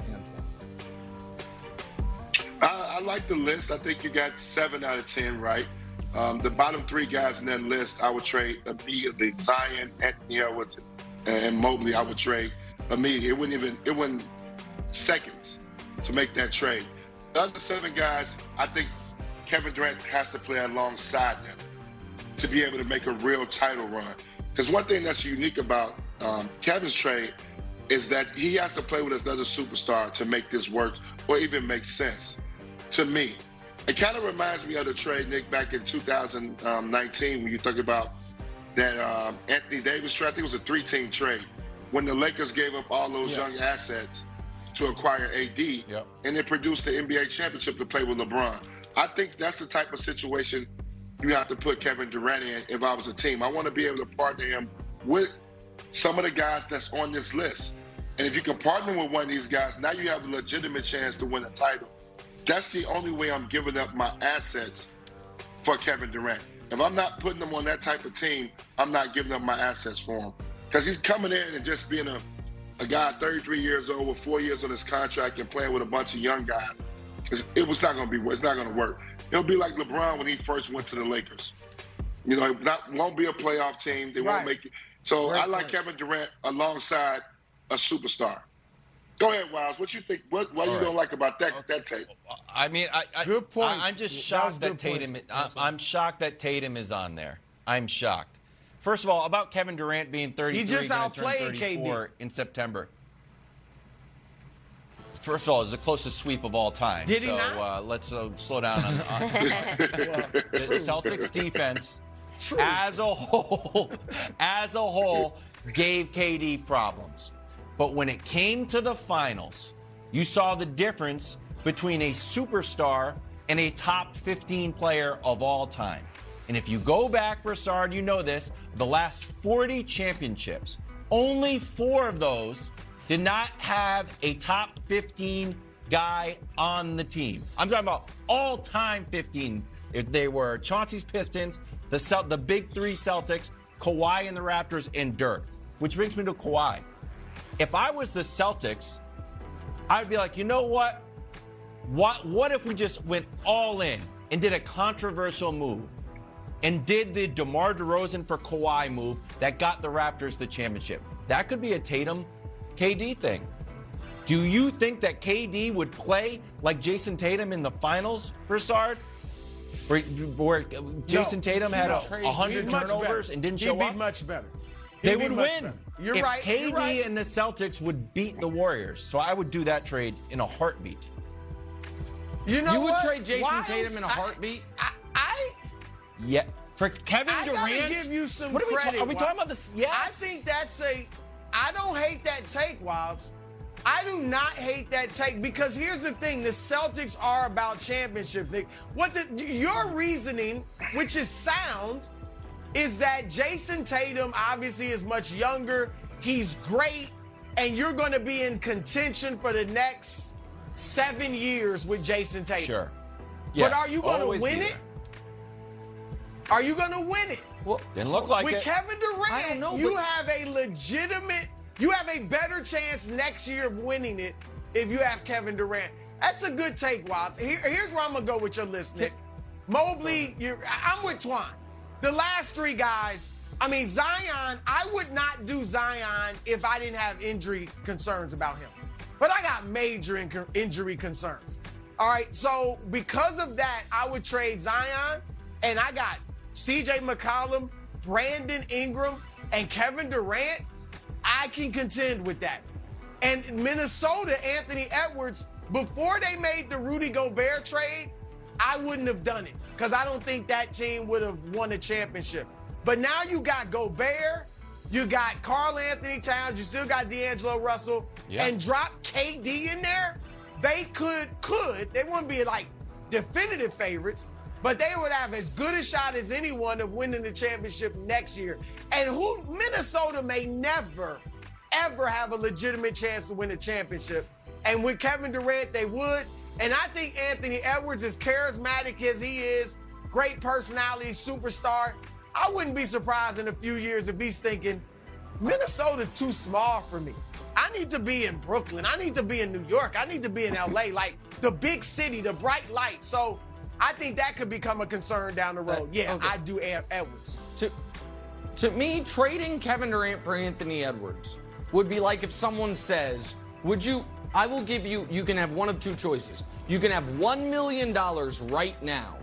I, I like the list. I think you got seven out of ten right. Um, the bottom three guys in that list, I would trade immediately. Zion, Anthony Edwards, and Mobley, I would trade immediately. It wouldn't even it wouldn't seconds to make that trade. The other seven guys, I think Kevin Durant has to play alongside them to be able to make a real title run. Because one thing that's unique about um, Kevin's trade is that he has to play with another superstar to make this work or even make sense to me. It kind of reminds me of the trade, Nick, back in 2019 when you think about that um, Anthony Davis trade. I think it was a three-team trade when the Lakers gave up all those Yeah. young assets to acquire AD, Yep. and they produced the NBA championship to play with LeBron. I think that's the type of situation you have to put Kevin Durant in if I was a team. I want to be able to partner him with some of the guys that's on this list. And if you can partner with one of these guys, now you have a legitimate chance to win a title. That's the only way I'm giving up my assets for Kevin Durant. If I'm not putting him on that type of team, I'm not giving up my assets for him. Because he's coming in and just being a, a guy 33 years old with four years on his contract and playing with a bunch of young guys. It's, it was not going to be. It's not going to work. It'll be like LeBron when he first went to the Lakers. You know, it not won't be a playoff team. They Right. won't make it. So Great I like point. Kevin Durant alongside a superstar. Go ahead, Wildes. What you think? What, what you right. don't like about that that tape? I mean, I, I, Good points. I, am just shocked that, good Tatum. points. I, I'm shocked that Tatum is on there. I'm shocked. First of all, about Kevin Durant being 33, he just outplayed 34 in September. First of all, it's the closest sweep of all time. Did he not? Uh, let's uh, slow down on, on the Celtics defense as a whole, as a whole, gave KD problems. But when it came to the finals, you saw the difference between a superstar and a top 15 player of all time. And if you go back, Broussard, you know this, the last 40 championships, only four of those did not have a top 15 guy on the team. I'm talking about all time 15. If they were Chauncey's Pistons, the Celt- the big three Celtics, Kawhi and the Raptors, and Dirk. Which brings me to Kawhi. If I was the Celtics, I'd be like, you know what? What what if we just went all in and did a controversial move and did the DeMar DeRozan for Kawhi move that got the Raptors the championship? That could be a Tatum KD thing. Do you think that KD would play like Jayson Tatum in the finals, Broussard? Where, where Jayson No, Tatum had no. a 100 He'd turnovers better. and didn't He'd show be up? much better. They He'd be would win. better. You're if right. KD you're right. and the Celtics would beat the Warriors. So I would do that trade in a heartbeat. You know what? You would trade Jayson Why Tatum in a heartbeat? I, I, Yeah. For Kevin Durant. I Durant. gotta give you some what are we credit. talking? Are we talking about this? Yeah. I think that's a. I don't hate that take, Wildes. I do not hate that take because here's the thing: the Celtics are about championships. Nick. What the your reasoning, which is sound, is that Jayson Tatum obviously is much younger. He's great, and you're going to be in contention for the next seven years with Jayson Tatum. Sure. But are you going to win it? There. Are you going to win it? Well, Didn't look like With it. Kevin I don't Durant, know, you but- have a legitimate, you have a better chance next year of winning it if you have Kevin Durant. That's a good take, Watts. Here, here's where I'm gonna go with your list, Nick. Mobley, you're, I'm with Twan. The last three guys. I mean, Zion. I would not do Zion if I didn't have injury concerns about him. But I got major in- injury concerns. All right, so because of that, I would trade Zion, and I got CJ McCollum, Brandon Ingram, and Kevin Durant. I can contend with that. And Minnesota, Anthony Edwards, before they made the Rudy Gobert trade, I wouldn't have done it because I don't think that team would have won a championship. But now you got Gobert, you got Karl-Anthony Towns, you still got D'Angelo Russell, Yeah. and drop KD in there. They could, could, they wouldn't be like definitive favorites, but they would have as good a shot as anyone of winning the championship next year. And who Minnesota may never, ever have a legitimate chance to win a championship. And with Kevin Durant, they would. And I think Anthony Edwards, as charismatic as he is, great personality, superstar, I wouldn't be surprised in a few years if he's thinking, Minnesota's too small for me. I need to be in Brooklyn. I need to be in New York. I need to be in LA, like the big city, the bright light. So I think that could become a concern down the road. That- Yeah, okay. I do Ed- Edwards. to to me, trading Kevin Durant for Anthony Edwards would be like if someone says, "Would you? I will give you. You can have one of two choices. You can have one million dollars right now,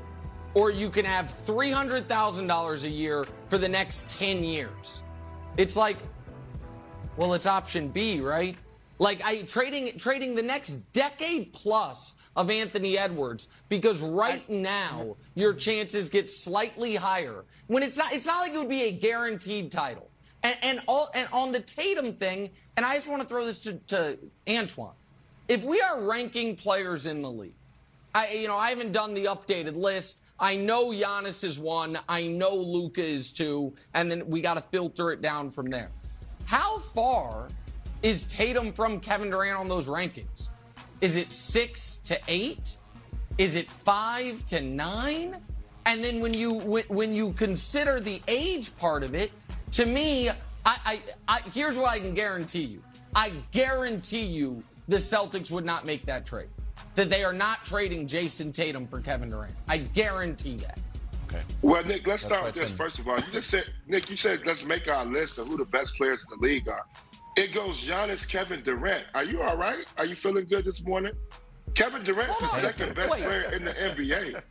or you can have three hundred thousand dollars a year for the next ten years." It's like, well, it's option B, right? Like I trading trading the next decade plus of Anthony Edwards because right now your chances get slightly higher. When it's not it's not like it would be a guaranteed title. And and all and on the Tatum thing, and I just want to throw this to, to Antoine. If we are ranking players in the league, I you know, I haven't done the updated list. I know Giannis is one. I know Luka is two, and then we got to filter it down from there. How far is Tatum from Kevin Durant on those rankings? Is it six to eight? Is it five to nine? And then when you when, when you consider the age part of it, to me, I, I, I here's what I can guarantee you. I guarantee you the Celtics would not make that trade. That they are not trading Jayson Tatum for Kevin Durant. I guarantee that. Okay. Well, Nick, let's That's start with this. First of all, you just said, Nick, you said let's make our list of who the best players in the league are. It goes Giannis, Kevin Durant. Are you all right? Are you feeling good this morning? Kevin Durant's the on. second best Wait. player in the NBA.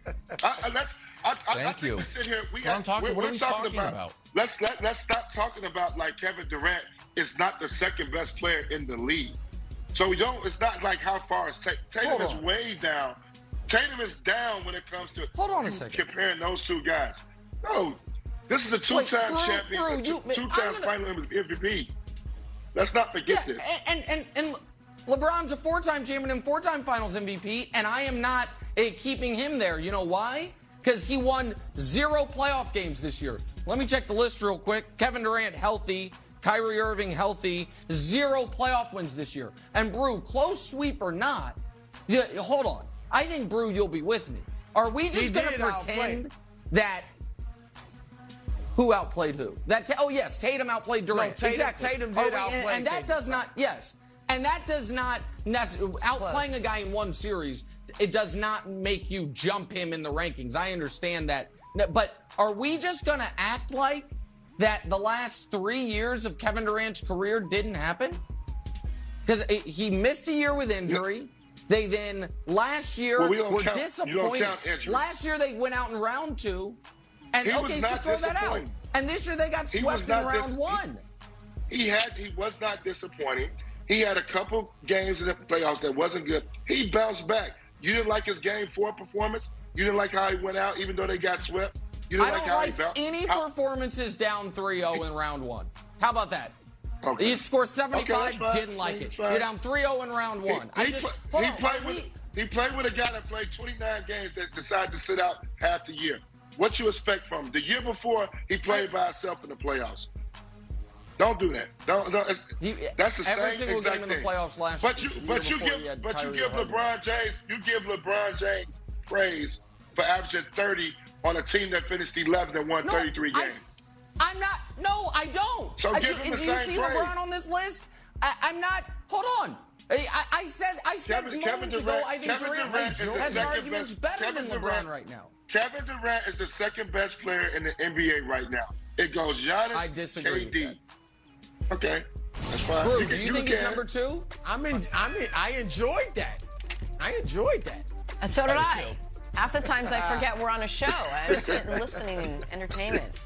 I, I, let's, I, I, I Thank you. We sit here. We That's what talking- we're, what are we're we talking, talking about, about? Let's let let's stop talking about like Kevin Durant is not the second best player in the league. So we don't. It's not like how far is Tatum? Tatum Hold is on. way down. Tatum is down when it comes to Hold on a second. comparing those two guys. No, this is a two-time Brew, champion, Brew, a two, you- two-time I'm final MVP. Let's not forget Yeah, this. and, and and LeBron's a four-time champion and four-time Finals MVP, and I am not uh, keeping him there. You know why? Because he won zero playoff games this year. Let me check the list real quick. Kevin Durant healthy, Kyrie Irving healthy, zero playoff wins this year. And Brew, close sweep or not, Yeah, hold on. I think Brew, you'll be with me. Are we just going to pretend that who outplayed who? That oh yes, Tatum outplayed Durant. No, Tatum, exactly. Tatum oh, did we, outplay. And, and that does not yes, and that does not outplaying Close. a guy in one series. It does not make you jump him in the rankings. I understand that, but are we just going to act like that the last three years of Kevin Durant's career didn't happen? Because he missed a year with injury. They then last year Well, we were count- disappointed. Last year they went out in round two, and He was okay, so not throw that out. And this year they got swept in round dis- one. He had he was not disappointing. He had a couple games in the playoffs that wasn't good. He bounced back. You didn't like his game four performance. You didn't like how he went out, even though they got swept. You didn't I like how like he bounced. any How- performances down 3-0 in round one. How about that? Okay. You score Okay, 75, that's fine. didn't like That's it. fine. You're down 3-0 in round He, one. I he just hold he on, played with he played with a guy that played 29 games that decided to sit out half the year. What you expect from him? The year before, he played by himself in the playoffs. Don't do that. Don't. don't You- that's the every same single exact game in the thing. playoffs last But you, year but you give, you but you give. LeBron James, you give LeBron James praise for averaging 30 on a team that finished 11 and won No, 33 games. I'm not. No, I don't. So I give do, him the do you same see praise. LeBron on this list? I, I'm not. Hold on. I, I said. I said Kevin- moments Kevin ago. I think Kevin Durant, Durant has arguments better Kevin than LeBron Durant- right now. Kevin Durant is the second best player in the NBA right now. It goes Giannis, I disagree with KD. Okay, that's fine. Brew, You do can- you think he's number two? I'm in. I'm in. I enjoyed that. I enjoyed that. And so did I I. Half the times I forget we're on a show. I'm just sitting listening in entertainment.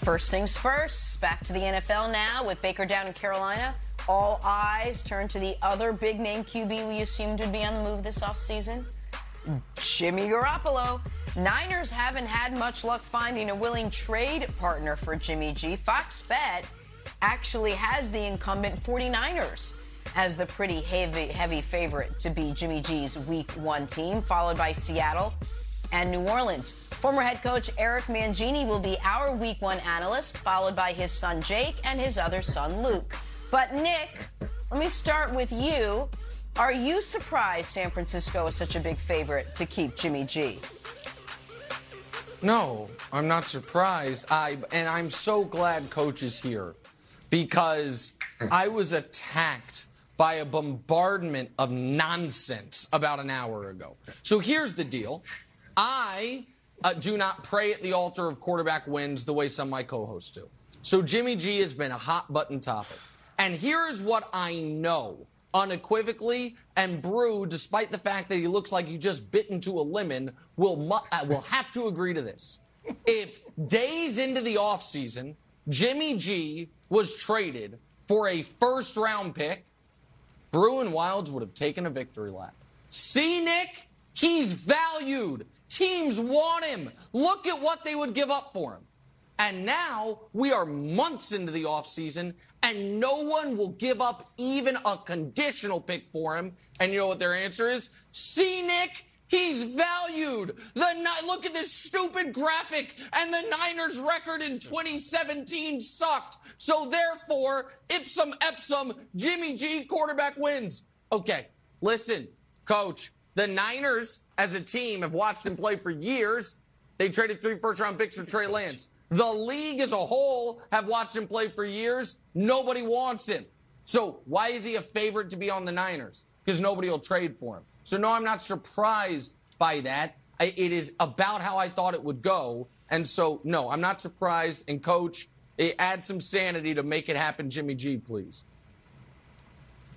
First things first, back to the NFL now with Baker down in Carolina. All eyes turn to the other big name QB we assumed would be on the move this offseason, Jimmy Garoppolo. Niners haven't had much luck finding a willing trade partner for Jimmy G. Fox Bet actually has the incumbent 49ers as the pretty heavy, heavy favorite to be Jimmy G's week one team, followed by Seattle and New Orleans. Former head coach Eric Mangini will be our week one analyst, followed by his son Jake and his other son Luke. But Nick, let me start with you. Are you surprised San Francisco is such a big favorite to keep Jimmy G? No, I'm not surprised. I and I'm so glad coach is here because I was attacked by a bombardment of nonsense about an hour ago. So here's the deal. I uh, do not pray at the altar of quarterback wins the way some of my co-hosts do. So Jimmy G has been a hot button topic. And here's what I know unequivocally, and Brew, despite the fact that he looks like he just bit into a lemon, will mu- uh, will have to agree to this. If days into the offseason, Jimmy G was traded for a first round pick, Brew and Wilds would have taken a victory lap. See, Nick? He's valued. Teams want him. Look at what they would give up for him. And now we are months into the offseason, and no one will give up even a conditional pick for him. And you know what their answer is? See, Nick? He's valued. The look at this stupid graphic, and the Niners' record in 2017 sucked. So therefore, ipsum epsum, Jimmy G quarterback wins. Okay, listen, coach. The Niners, as a team, have watched him play for years. They traded three first-round picks for Trey Lance. The league as a whole have watched him play for years. Nobody wants him. So why is he a favorite to be on the Niners? Because nobody will trade for him. So no, I'm not surprised by that. I, it is about how I thought it would go. And so, no, I'm not surprised. And coach, eh, add some sanity to make it happen, Jimmy G, please.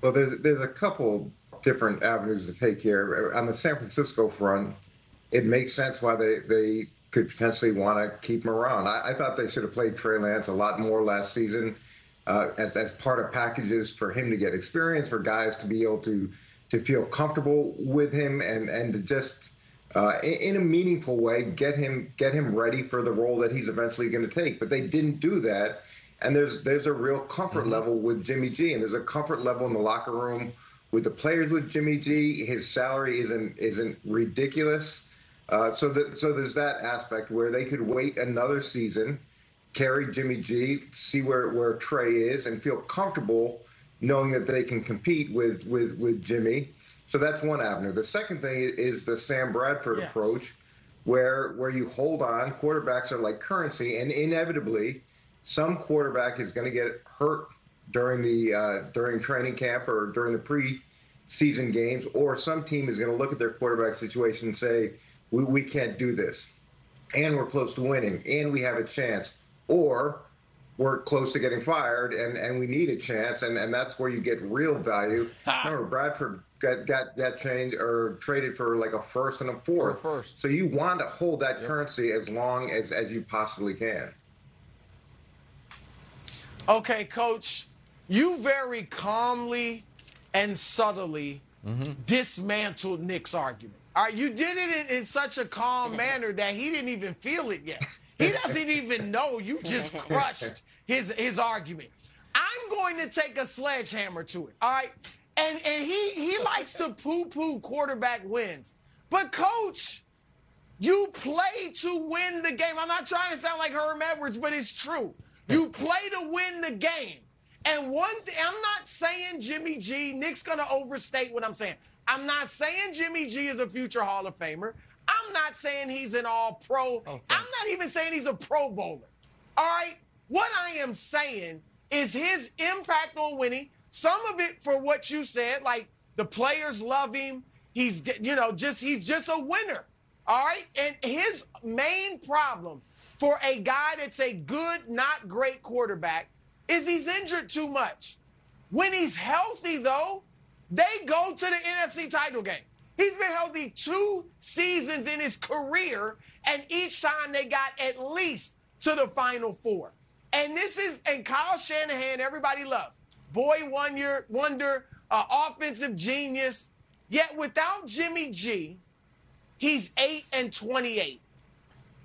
Well, there's, there's a couple different avenues to take here. On the San Francisco front, it makes sense why they, they could potentially want to keep him around. I, I thought they should have played Trey Lance a lot more last season uh, as, as part of packages for him to get experience, for guys to be able to to feel comfortable with him and, and to just uh, in, in a meaningful way get him get him ready for the role that he's eventually going to take. But they didn't do that. And there's there's a real comfort level with Jimmy G, and there's a comfort level in the locker room with the players with Jimmy G. His salary isn't isn't ridiculous. Uh, so that so there's that aspect where they could wait another season, carry Jimmy G, see where where Trey is, and feel comfortable knowing that they can compete with with with Jimmy. So that's one avenue. The second thing is the Sam Bradford yes. approach, where where you hold on. Quarterbacks are like currency, and inevitably, some quarterback is going to get hurt during the uh, during training camp or during the pre-season games, or some team is going to look at their quarterback situation and say, we, we can't do this, and we're close to winning, and we have a chance, or we're close to getting fired and, and we need a chance and, and that's where you get real value. Remember Bradford got got got changed or traded for like a first and a fourth. first. So you want to hold that yep. currency as long as, as you possibly can. Okay, coach, you very calmly and subtly mm-hmm. dismantled Nick's argument. All right, you did it in, in such a calm manner that he didn't even feel it yet. He doesn't even know you just crushed his his argument. I'm going to take a sledgehammer to it. All right. And and he he likes to poo-poo quarterback wins. But coach, you play to win the game. I'm not trying to sound like Herm Edwards, but it's true. You play to win the game. And one thing, I'm not saying Jimmy G, Nick's gonna overstate what I'm saying. I'm not saying Jimmy G is a future Hall of Famer. I'm not saying he's an all pro. Oh, I'm not even saying he's a pro bowler. All right? What I am saying is his impact on winning, some of it for what you said, like the players love him. He's, you know, just he's just a winner. All right. And his main problem for a guy that's a good, not great quarterback is he's injured too much. When he's healthy, though, they go to the NFC title game. He's been healthy two seasons in his career, and each time they got at least to the final four. And this is, and Kyle Shanahan, everybody loves. Boy wonder, wonder, uh, offensive genius. Yet without Jimmy G, he's 8 and 28.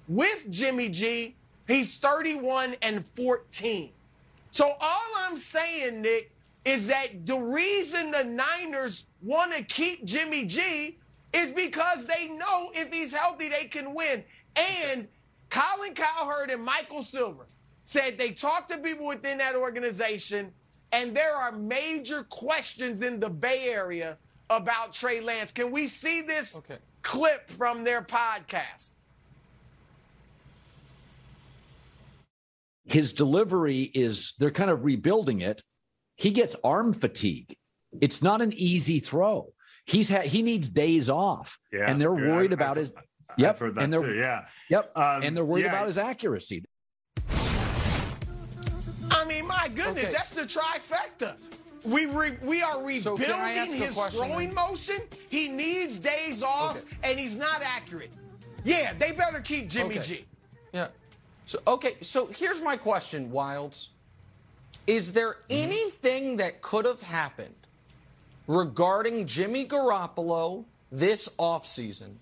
With Jimmy G, he's 31 and 14. So all I'm saying, Nick, is that the reason the Niners want to keep Jimmy G is because they know if he's healthy, they can win. And Colin Cowherd and Michael Silver said they talked to people within that organization, and there are major questions in the Bay Area about Trey Lance. Can we see this okay. clip from their podcast? His delivery is, they're kind of rebuilding it he gets arm fatigue. It's not an easy throw. He's had he needs days off, yeah, and they're yeah, worried I've, about I've, his. I've yep, and they're too, yeah, yep, um, and they're worried yeah. about his accuracy. I mean, my goodness, okay. that's the trifecta. We re, we are rebuilding so his throwing motion. He needs days off, okay. and he's not accurate. Yeah, they better keep Jimmy okay. G. Yeah. So okay, so here's my question, Wildes. Is there anything that could have happened regarding Jimmy Garoppolo this offseason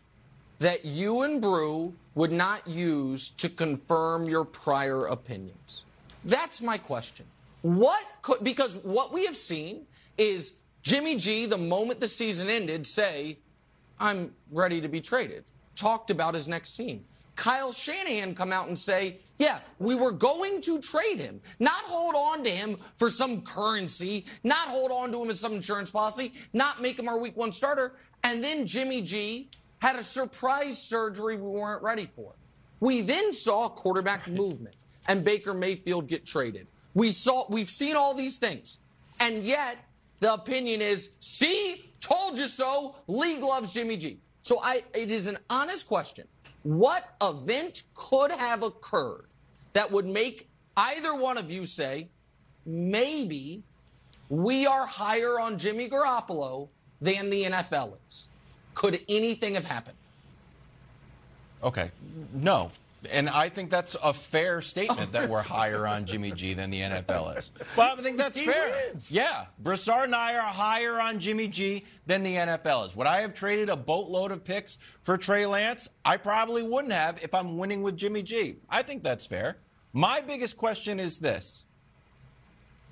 that you and Brew would not use to confirm your prior opinions? That's my question. What could, because what we have seen is Jimmy G, the moment the season ended, say, I'm ready to be traded. Talked about his next team. Kyle Shanahan come out and say, yeah, we were going to trade him, not hold on to him for some currency, not hold on to him as some insurance policy, not make him our week one starter. And then Jimmy G had a surprise surgery we weren't ready for. We then saw quarterback movement and Baker Mayfield get traded. We saw, we've seen all these things. And yet the opinion is, see, told you so. League loves Jimmy G. So I, it is an honest question. What event could have occurred that would make either one of you say, maybe we are higher on Jimmy Garoppolo than the NFL is? Could anything have happened? Okay. No. And I think that's a fair statement that we're higher on Jimmy G than the NFL is. But I think that's he fair. Wins. Yeah. Broussard and I are higher on Jimmy G than the NFL is. Would I have traded a boatload of picks for Trey Lance? I probably wouldn't have if I'm winning with Jimmy G. I think that's fair. My biggest question is this.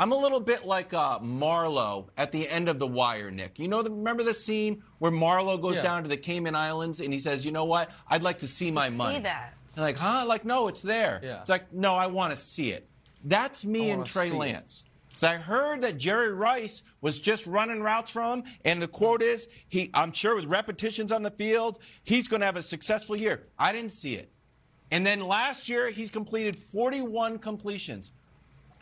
I'm a little bit like uh, Marlo at the end of The Wire, Nick. You know, the, remember the scene where Marlo goes yeah. down to the Cayman Islands and he says, "You know what? I'd like to see to my see money." See that. They're like, huh? Like, no, it's there. Yeah. It's like, no, I want to see it. That's me and Trey Lance. So I heard that Jerry Rice was just running routes from him, and the quote is, "He, I'm sure with repetitions on the field, he's going to have a successful year." I didn't see it. And then last year, he's completed 41 completions.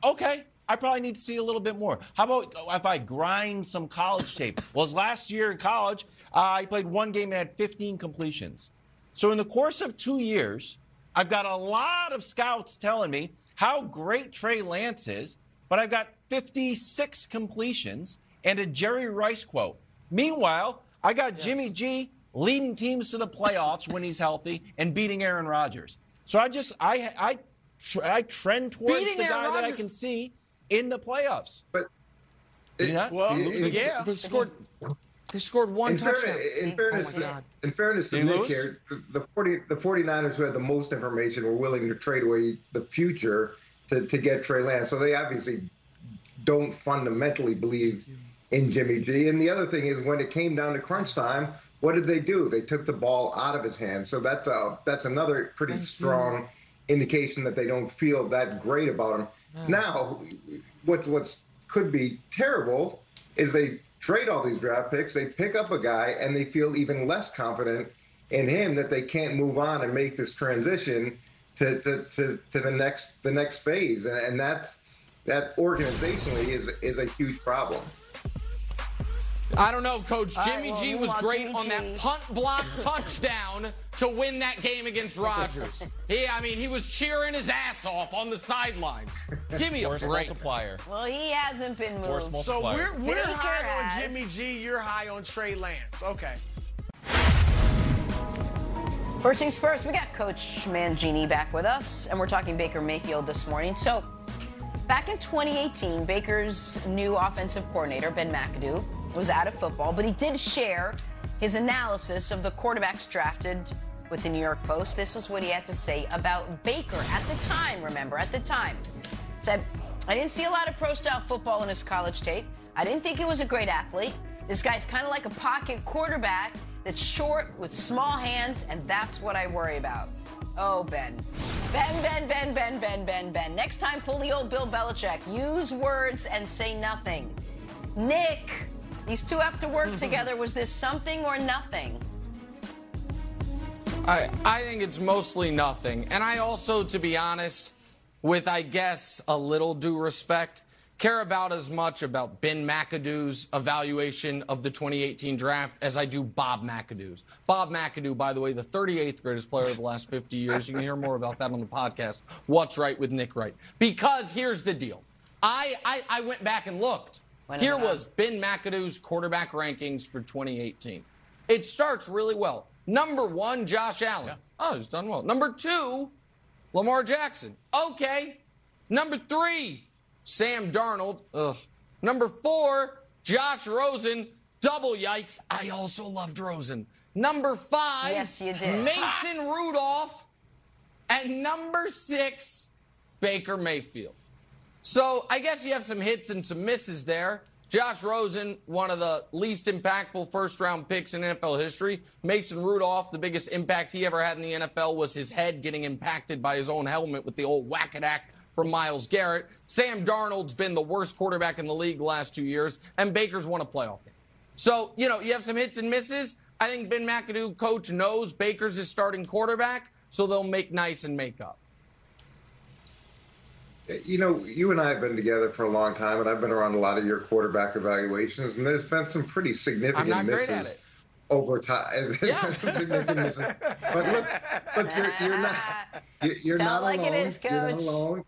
Okay, I probably need to see a little bit more. How about if I grind some college tape? Well, his last year in college, uh, he played one game and had 15 completions. So in the course of two years, I've got a lot of scouts telling me how great Trey Lance is, but I've got 56 completions and a Jerry Rice quote. Meanwhile, I got yes. Jimmy G leading teams to the playoffs when he's healthy and beating Aaron Rodgers. So I just I I I trend towards beating the guy that I can see in the playoffs. But it, well, it, yeah, they scored. They scored one in touchdown. Fairness, in fairness, oh in fairness to Nick here, the, the 40 the 49ers who had the most information were willing to trade away the future to, to get Trey Lance. So they obviously don't fundamentally believe in Jimmy G. And the other thing is when it came down to crunch time, what did they do? They took the ball out of his hands. So that's a, that's another pretty Thank strong you. indication that they don't feel that great about him. Yeah. Now, what what's could be terrible is they trade all these draft picks, they pick up a guy, and they feel even less confident in him that they can't move on and make this transition to, to, to, to the next the next phase. And, and that that organizationally is is a huge problem. I don't know, Coach. Jimmy right, well, G was great Jimmy on that punt block touchdown to win that game against Rodgers. He, I mean, he was cheering his ass off on the sidelines. Give me a Force break. multiplier. Well, he hasn't been moved. So we're, we're high on Jimmy G. You're high on Trey Lance. Okay. First things first, we got Coach Mangini back with us, and we're talking Baker Mayfield this morning. So, back in 2018, Baker's new offensive coordinator, Ben McAdoo, was out of football, but he did share his analysis of the quarterbacks drafted with the New York Post. This was what he had to say about Baker at the time, remember, at the time. Said, I didn't see a lot of pro style football in his college tape. I didn't think he was a great athlete. This guy's kind of like a pocket quarterback that's short with small hands, and that's what I worry about. Oh, Ben. Ben, Ben, Ben, Ben, Ben, Ben, Ben. Next time, pull the old Bill Belichick. Use words and say nothing. Nick, these two have to work mm-hmm. together. Was this something or nothing? I, I think it's mostly nothing. And I also, to be honest, with, I guess, a little due respect, care about as much about Ben McAdoo's evaluation of the 2018 draft as I do Bob McAdoo's. Bob McAdoo, by the way, the 38th greatest player of the last 50 years. You can hear more about that on the podcast, What's Right with Nick Wright. Because here's the deal. I, I, I went back and looked. Here was Ben McAdoo's quarterback rankings for 2018. It starts really well. Number one, Josh Allen. Yeah. Oh, he's done well. Number two, Lamar Jackson. Okay. Number three, Sam Darnold. Ugh. Number four, Josh Rosen. Double yikes. I also loved Rosen. Number five, yes, you did. Mason Rudolph. And number six, Baker Mayfield. So I guess you have some hits and some misses there. Josh Rosen, one of the least impactful first round picks in NFL history. Mason Rudolph, the biggest impact he ever had in the NFL was his head getting impacted by his own helmet with the old whack-a-dack from Myles Garrett. Sam Darnold's been the worst quarterback in the league the last two years, and Baker's won a playoff game. So, you know, you have some hits and misses. I think Ben McAdoo, coach, knows Baker's his starting quarterback, so they'll make nice and make up you know, you and I have been together for a long time, and I've been around a lot of your quarterback evaluations, and there's been some pretty significant misses over time. Yeah. some significant misses. But look, you're, you're not you're Tell not like alone. It is, coach. You're not alone.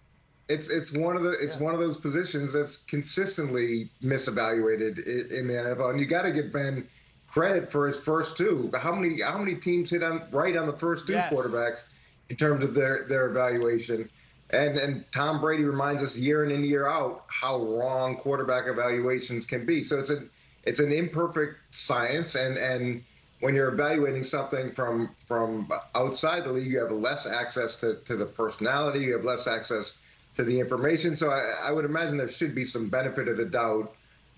It's it's one of the it's yeah. one of those positions that's consistently misevaluated in, in the NFL, and you got to give Ben credit for his first two. How many how many teams hit on right on the first two yes. quarterbacks in terms of their their evaluation? And and Tom Brady reminds us year in and year out how wrong quarterback evaluations can be. So it's an it's an imperfect science, and and when you're evaluating something from from outside the league, you have less access to, to the personality, you have less access to the information. So I, I would imagine there should be some benefit of the doubt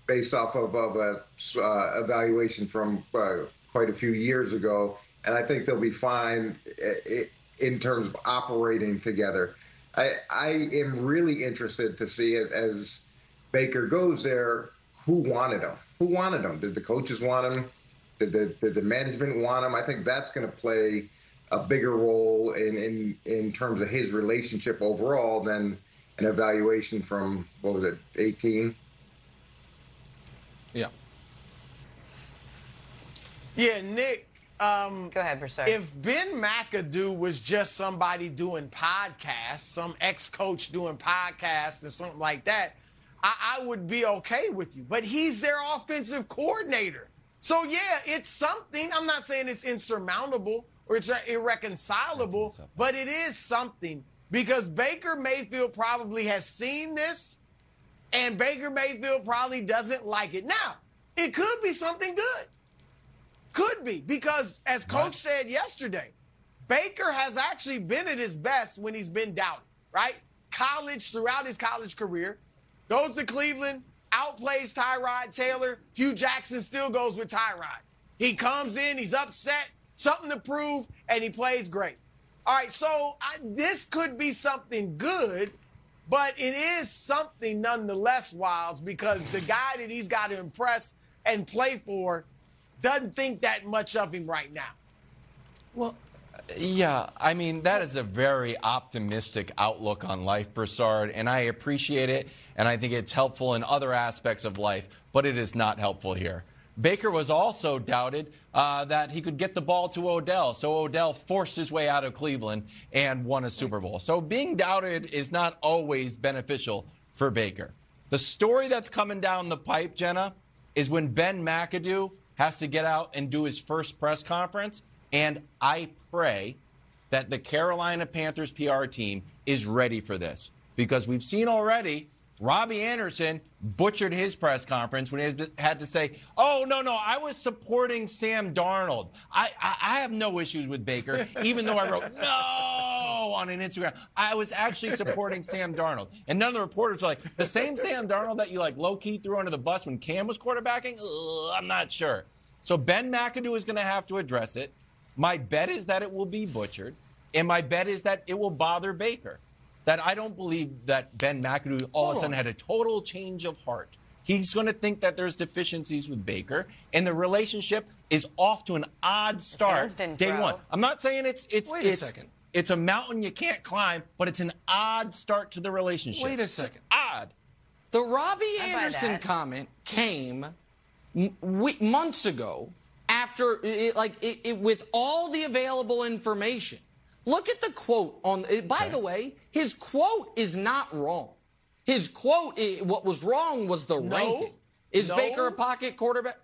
based off of, of a uh, evaluation from uh, quite a few years ago, and I think they'll be fine uh, in terms of operating together. I, I am really interested to see as, as Baker goes there, who wanted him? Who wanted him? Did the coaches want him? Did the, did the management want him? I think that's going to play a bigger role in, in, in terms of his relationship overall than an evaluation from, what was it, 18? Yeah. Yeah, Nick. Um, Go ahead, Broussard. If Ben McAdoo was just somebody doing podcasts, some ex-coach doing podcasts or something like that, I, I would be okay with you. But he's their offensive coordinator. So yeah, it's something. I'm not saying it's insurmountable or it's irreconcilable, but it is something because Baker Mayfield probably has seen this and Baker Mayfield probably doesn't like it. Now, it could be something good. Could be because, as Coach said yesterday, Baker has actually been at his best when he's been doubted, right? College, throughout his college career, goes to Cleveland, outplays Tyrod Taylor. Hue Jackson still goes with Tyrod. He comes in, he's upset, something to prove, and he plays great. All right, so I, this could be something good, but it is something nonetheless, Wildes, because the guy that he's got to impress and play for doesn't think that much of him right now. Well, yeah, I mean, that is a very optimistic outlook on life, Broussard, and I appreciate it, and I think it's helpful in other aspects of life, but it is not helpful here. Baker was also doubted uh, that he could get the ball to Odell, so Odell forced his way out of Cleveland and won a Super Bowl. So being doubted is not always beneficial for Baker. The story that's coming down the pipe, Jenna, is when Ben McAdoo has to get out and do his first press conference. And I pray that the Carolina Panthers PR team is ready for this because we've seen already Robbie Anderson butchered his press conference when he had to say, "Oh no, no, I was supporting Sam Darnold. I, I, I have no issues with Baker, even though I wrote no on an Instagram. I was actually supporting Sam Darnold." And none of the reporters are like, "The same Sam Darnold that you like low key threw under the bus when Cam was quarterbacking." Ugh, I'm not sure. So Ben McAdoo is going to have to address it. My bet is that it will be butchered, and my bet is that it will bother Baker that I don't believe that Ben McAdoo all of a sudden oh. had a total change of heart. He's going to think that there's deficiencies with Baker, and the relationship is off to an odd start day one. I'm not saying it's it's Wait it's, a second. it's a mountain you can't climb, but it's an odd start to the relationship. Wait a second. Just odd. The Robbie Anderson comment came m- months ago after it, like it, it, with all the available information. Look at the quote on. Eh, by okay. the way, his quote is not wrong. His quote, eh, what was wrong was the no, ranking. Is no. Baker a pocket quarterback?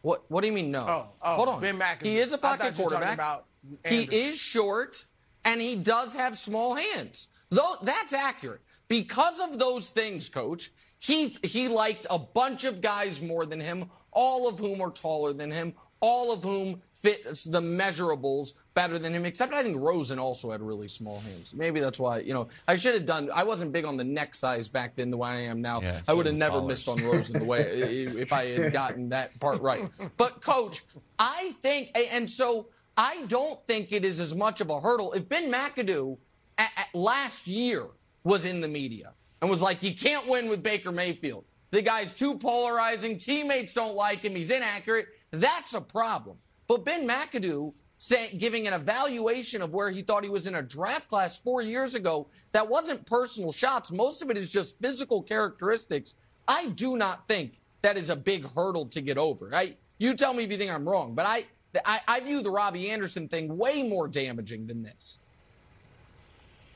What What do you mean no? Oh, oh hold on. Ben McAdoo. He is a pocket quarterback. He is short, and he does have small hands. Though that's accurate. Because of those things, Coach, he he liked a bunch of guys more than him, all of whom are taller than him, all of whom fit the measurables better than him, except I think Rosen also had really small hands. Maybe that's why, you know, I should have done, I wasn't big on the neck size back then the way I am now. Yeah, I would have never missed on Rosen the way, if I had gotten that part right. But, coach, I think, and so I don't think it is as much of a hurdle. If Ben McAdoo at, at last year was in the media and was like, you can't win with Baker Mayfield. The guy's too polarizing. Teammates don't like him. He's inaccurate. That's a problem. But Ben McAdoo saying, giving an evaluation of where he thought he was in a draft class four years ago that wasn't personal shots. Most of it is just physical characteristics. I do not think that is a big hurdle to get over. I, you tell me if you think I'm wrong, but I, I, I view the Robbie Anderson thing way more damaging than this.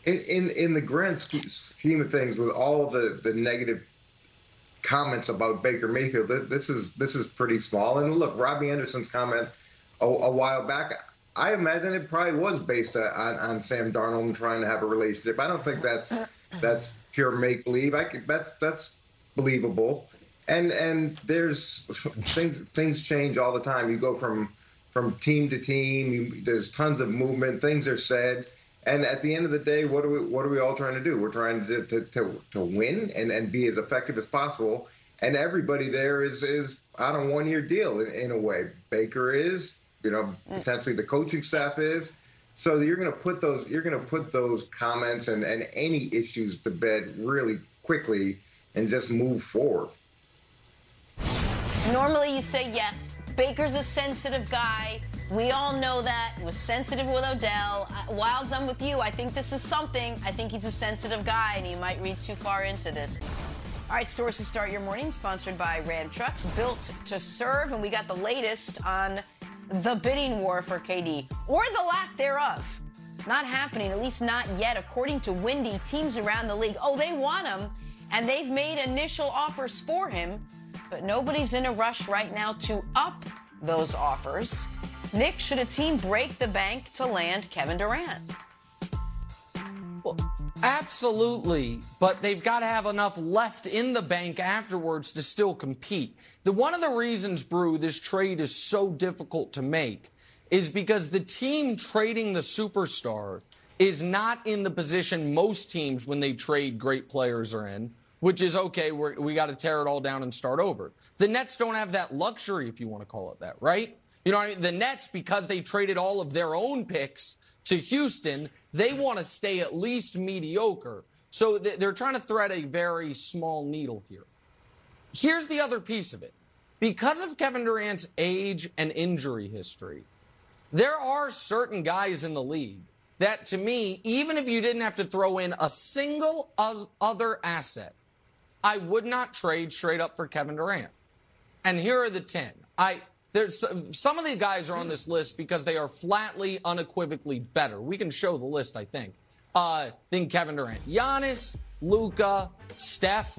In, in, in the grand scheme of things, with all the, the negative comments about Baker Mayfield, this is this is pretty small. And look, Robbie Anderson's comment a, a while back, I imagine it probably was based on, on Sam Darnold and trying to have a relationship. I don't think that's uh-uh. that's pure make believe. I could, that's that's believable. And and there's things things change all the time. You go from from team to team. You, there's tons of movement. Things are said. And at the end of the day, what are we what are we all trying to do? We're trying to to, to, to win and, and be as effective as possible. And everybody there is is on a one year deal in, in a way. Baker is, you know, mm. potentially the coaching staff is. So you're going to put those you're going to put those comments and, and any issues to bed really quickly and just move forward. Normally, you say yes. Baker's a sensitive guy. We all know that. He was sensitive with Odell. Wildes, I'm with you. I think this is something. I think he's a sensitive guy, and he might read too far into this. All right, stores to start your morning, sponsored by Ram Trucks, built to serve. And we got the latest on the bidding war for KD, or the lack thereof. Not happening, at least not yet, according to Windy. Teams around the league, oh, they want him, and they've made initial offers for him, but nobody's in a rush right now to up those offers. Nick, should a team break the bank to land Kevin Durant? Well, absolutely, but they've got to have enough left in the bank afterwards to still compete. The one of the reasons, Brew, this trade is so difficult to make is because the team trading the superstar is not in the position most teams when they trade great players are in, which is okay, we got to tear it all down and start over. The Nets don't have that luxury, if you want to call it that, right? You know, I mean? the Nets, because they traded all of their own picks to Houston, they want to stay at least mediocre. So they're trying to thread a very small needle here. Here's the other piece of it. Because of Kevin Durant's age and injury history, there are certain guys in the league that, to me, even if you didn't have to throw in a single other asset, I would not trade straight up for Kevin Durant. And here are the 10. I there's some of the guys are on this list because they are flatly, unequivocally better. We can show the list, I think, uh, than Kevin Durant. Giannis, Luka, Steph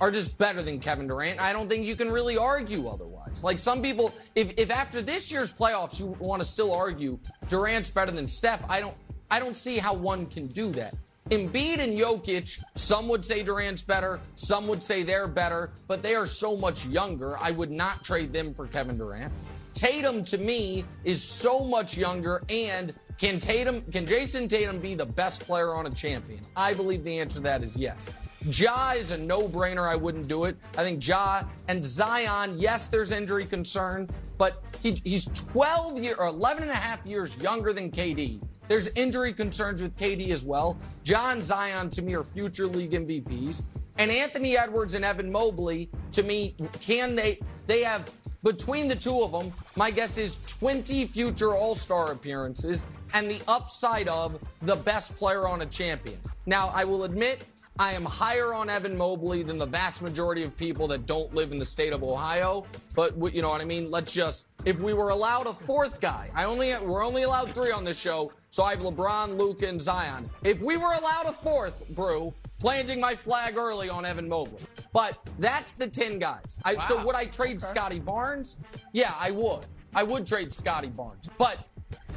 are just better than Kevin Durant. I don't think you can really argue otherwise. Like some people, if, if after this year's playoffs you want to still argue Durant's better than Steph, I don't I don't see how one can do that. Embiid and Jokic, some would say Durant's better, some would say they're better, but they are so much younger. I would not trade them for Kevin Durant. Tatum to me is so much younger and can Tatum can Jayson Tatum be the best player on a champion? I believe the answer to that is yes. Ja is a no-brainer. I wouldn't do it. I think Ja and Zion, yes, there's injury concern, but he, he's 12 year or 11 and a half years younger than KD. There's injury concerns with KD as well. John Zion, to me, are future league MVPs. And Anthony Edwards and Evan Mobley, to me, can they, they have, between the two of them, my guess is 20 future All Star appearances and the upside of the best player on a champion. Now, I will admit, I am higher on Evan Mobley than the vast majority of people that don't live in the state of Ohio. But you know what I mean? Let's just if we were allowed a fourth guy, I only we're only allowed three on this show. So I have LeBron, Luka, and Zion. If we were allowed a fourth, Brew, planting my flag early on Evan Mobley. But that's the 10 guys. I, wow. So would I trade okay. Scottie Barnes? Yeah, I would. I would trade Scottie Barnes. But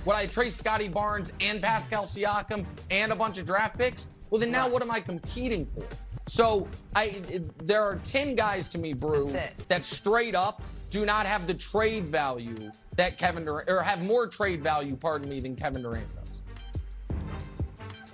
would I trade Scottie Barnes and Pascal Siakam and a bunch of draft picks? Well, then now what am I competing for? So I, there are 10 guys to me, Brew, that straight up do not have the trade value that Kevin Durant, or have more trade value, pardon me, than Kevin Durant does.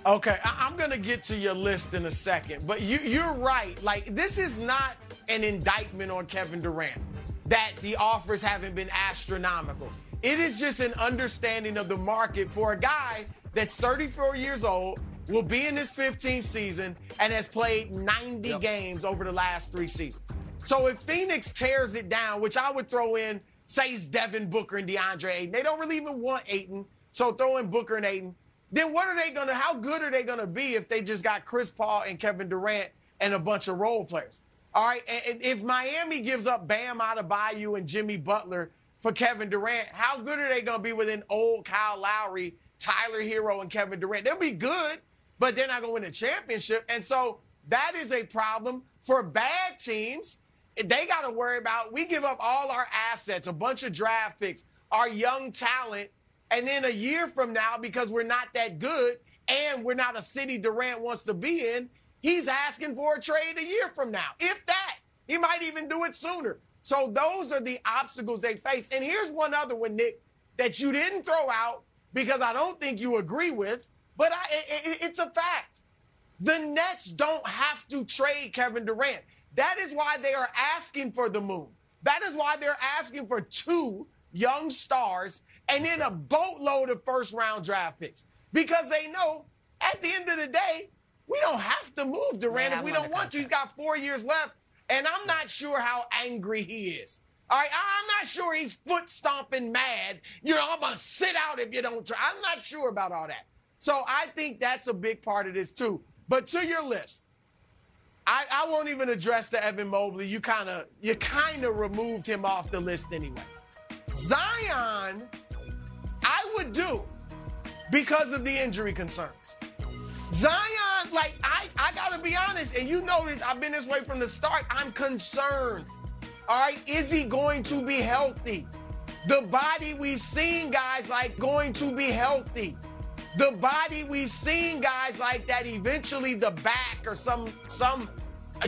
Okay, I- am gonna get to your list in a second, but you you're right. Like this is not an indictment on Kevin Durant that the offers haven't been astronomical. It is just an understanding of the market for a guy that's 34 years old, will be in his 15th season, and has played 90 yep. games over the last three seasons. So if Phoenix tears it down, which I would throw in, say it's Devin Booker and DeAndre Ayton, they don't really even want Ayton, so throw in Booker and Ayton then what are they gonna? How good are they gonna be if they just got Chris Paul and Kevin Durant and a bunch of role players? All right, and if Miami gives up Bam Adebayo and Jimmy Butler for Kevin Durant, how good are they gonna be with an old Kyle Lowry, Tyler Herro, and Kevin Durant? They'll be good, but they're not gonna win a championship. And so that is a problem for bad teams. They got to worry about we give up all our assets, a bunch of draft picks, our young talent and then a year from now, because we're not that good and we're not a city Durant wants to be in, he's asking for a trade a year from now. If that, he might even do it sooner. So those are the obstacles they face. And here's one other one, Nick, that you didn't throw out because I don't think you agree with, but I, it, it's a fact. The Nets don't have to trade Kevin Durant. That is why they are asking for the moon. That is why they're asking for two young stars and then a boatload of first round draft picks because they know at the end of the day, we don't have to move Durant if we don't want to. He's got four years left, and I'm not sure how angry he is. All right, I'm not sure he's foot stomping mad. You know, I'm gonna sit out if you don't try. I'm not sure about all that. So I think that's a big part of this too. But to your list, I, I won't even address the Evan Mobley. You kind of you kind of removed him off the list anyway. Zion, I would do because of the injury concerns. Zion, like I, I gotta be honest, and you know this. I've been this way from the start. I'm concerned. All right, is he going to be healthy? The body we've seen guys like going to be healthy. The body we've seen guys like that eventually the back or some some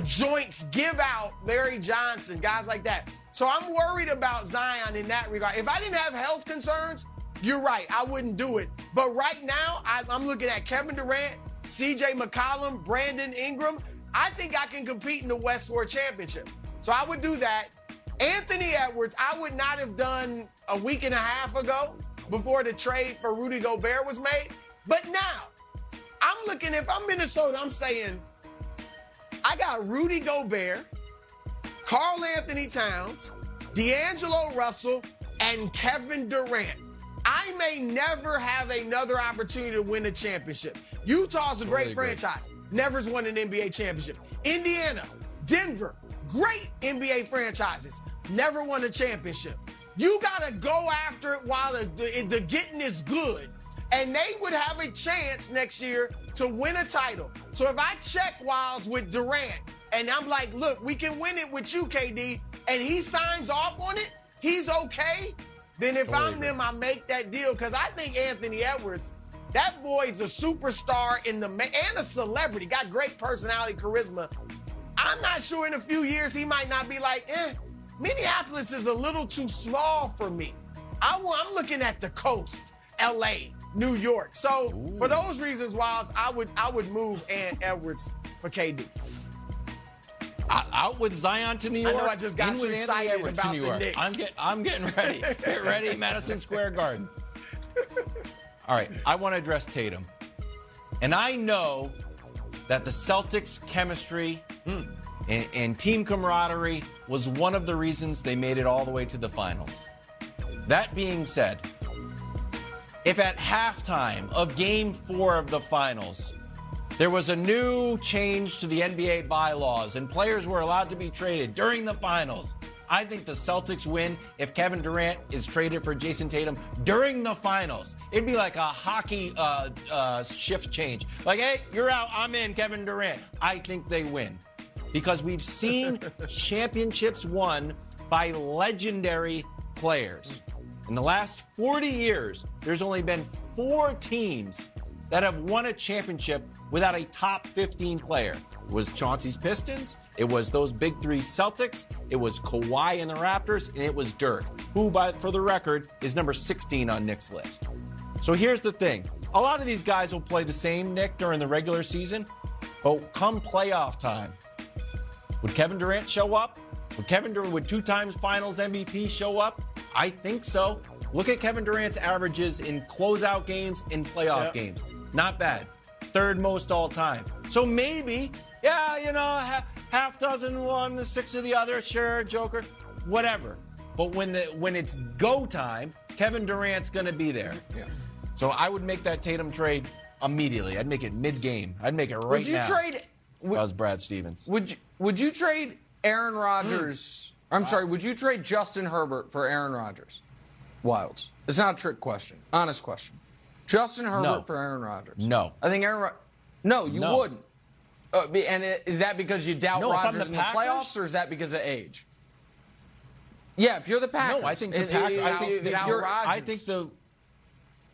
joints give out. Larry Johnson, guys like that. So I'm worried about Zion in that regard. If I didn't have health concerns, you're right, I wouldn't do it. But right now, I, I'm looking at Kevin Durant, CJ McCollum, Brandon Ingram. I think I can compete in the West for a championship. So I would do that. Anthony Edwards, I would not have done a week and a half ago before the trade for Rudy Gobert was made. But now, I'm looking, if I'm Minnesota, I'm saying, I got Rudy Gobert, Carl Anthony Towns, D'Angelo Russell, and Kevin Durant. I may never have another opportunity to win a championship. Utah's a great franchise, never's won an NBA championship. Indiana, Denver, great NBA franchises, never won a championship. You got to go after it while the, the, the getting is good. And they would have a chance next year to win a title. So if I check Wildes with Durant and I'm like, look, we can win it with you, KD, and he signs off on it, he's okay, then if I'm them, I make that deal because I think Anthony Edwards, that boy's a superstar in the and a celebrity, got great personality, charisma. I'm not sure in a few years he might not be like, eh, Minneapolis is a little too small for me. I I'm looking at the coast, LA, New York. So for those reasons, Wildes, I would I would move Ant Edwards for KD. Out with Zion to New York. I know I just got in you excited Edwards about to New the York. Knicks. I'm get, I'm getting ready. Get ready, Madison Square Garden. All right, I want to address Tatum, and I know that the Celtics' chemistry hmm. and, and team camaraderie was one of the reasons they made it all the way to the finals. That being said, if at halftime of game four of the finals, there was a new change to the NBA bylaws and players were allowed to be traded during the finals, I think the Celtics win if Kevin Durant is traded for Jayson Tatum during the finals. It'd be like a hockey uh, uh, shift change. Like, hey, you're out, I'm in, Kevin Durant. I think they win because we've seen championships won by legendary players. In the last 40 years, there's only been four teams that have won a championship without a top 15 player. It was Chauncey's Pistons, it was those big three Celtics, it was Kawhi and the Raptors, and it was Dirk, who, by for the record, is number 16 on Nick's list. So here's the thing a lot of these guys will play the same, Nick, during the regular season, but come playoff time, would Kevin Durant show up? Would Kevin Durant, would two times finals MVP show up? I think so. Look at Kevin Durant's averages in closeout games and playoff Yep. games. Not bad. Third most all time. So maybe, yeah, you know, half, half dozen one, the six of the other, sure, Joker, whatever. But when the when it's go time, Kevin Durant's gonna be there. Yeah. So I would make that Tatum trade immediately. I'd make it mid game. I'd make it right now. Would you now. trade? That was Brad Stevens. would you would you trade Aaron Rodgers? Hmm. I'm sorry. Would you trade Justin Herbert for Aaron Rodgers? Wildes. It's not a trick question. Honest question. Justin Herbert No. for Aaron Rodgers. No. I think Aaron. Rod- no, you No. wouldn't. Uh, and it, is that because you doubt No, Rodgers the in the Packers- playoffs, or is that because of age? Yeah, if you're the Packers. No, I think the it- Pack. I think the. I think the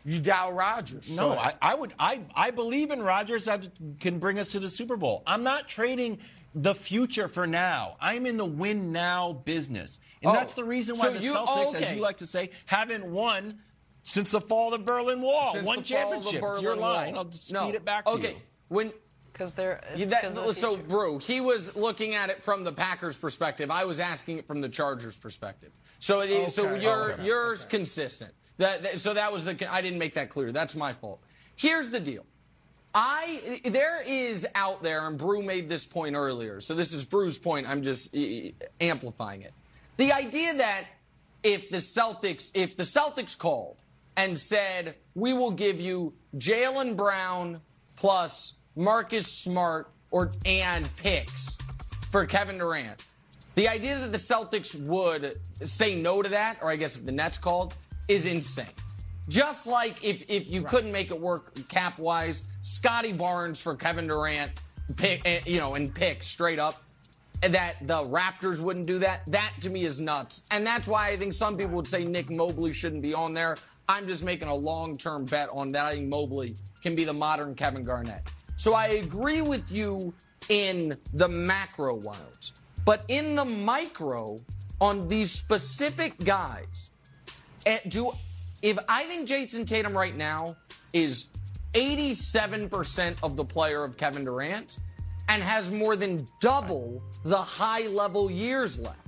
You doubt Rodgers. no. I, I would. I I believe in Rodgers that can bring us to the Super Bowl. I'm not trading the future for now. I'm in the win now business, and Oh, that's the reason why so the you- Celtics, okay. as you like to say, haven't won since the fall of the Berlin Wall. since One the fall of the championship. It's your line. Wall. I'll just no. speed it back to okay. you. When Because they're Yeah, that- the so, future. Brew, he was looking at it from the Packers' perspective. I was asking it from the Chargers' perspective. So, it- so Okay, you're okay, yours consistent. That, that- so that was the. I didn't make that clear. That's my fault. Here's the deal. I there is out there, and Brew made this point earlier. So this is Brew's point. I'm just amplifying it. The idea that if the Celtics, if the Celtics called and said, "We will give you Jaylen Brown plus Marcus Smart or and picks for Kevin Durant," the idea that the Celtics would say no to that, or I guess if the Nets called, is insane. Just like if, if you right. couldn't make it work cap wise, Scottie Barnes for Kevin Durant, pick, eh, you know, and pick straight up, that the Raptors wouldn't do that. That to me is nuts. And that's why I think some people would say Nick Mobley shouldn't be on there. I'm just making a long term bet on that. I think Mobley can be the modern Kevin Garnett. So I agree with you in the macro Wildes. But in the micro, on these specific guys, eh, do if I think Jayson Tatum right now is 87% of the player of Kevin Durant and has more than double the high level years left.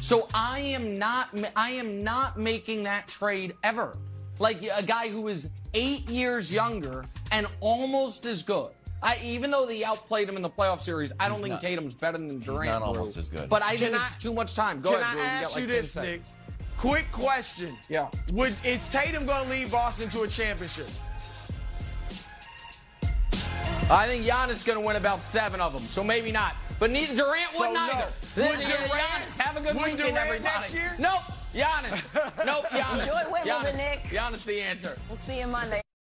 So I am not I am not making that trade ever. Like a guy who is 8 years younger and almost as good. I, even though they outplayed him in the playoff series, I don't think not, Tatum's better than Durant. He's not almost as good. But I think it's too much time. Go can ahead, Drew. I ask you, like this, Nick? Quick question. Yeah. Would is Tatum going to lead Boston to a championship? I think Giannis is going to win about seven of them, so maybe not. But neither Durant so wouldn't no. either. Would yeah, Durant, Giannis, have a good would weekend, Durant everybody. Next year? Nope. Giannis. nope. Giannis. Enjoy Wimbledon, Giannis. Nick. Giannis the answer. We'll see you Monday.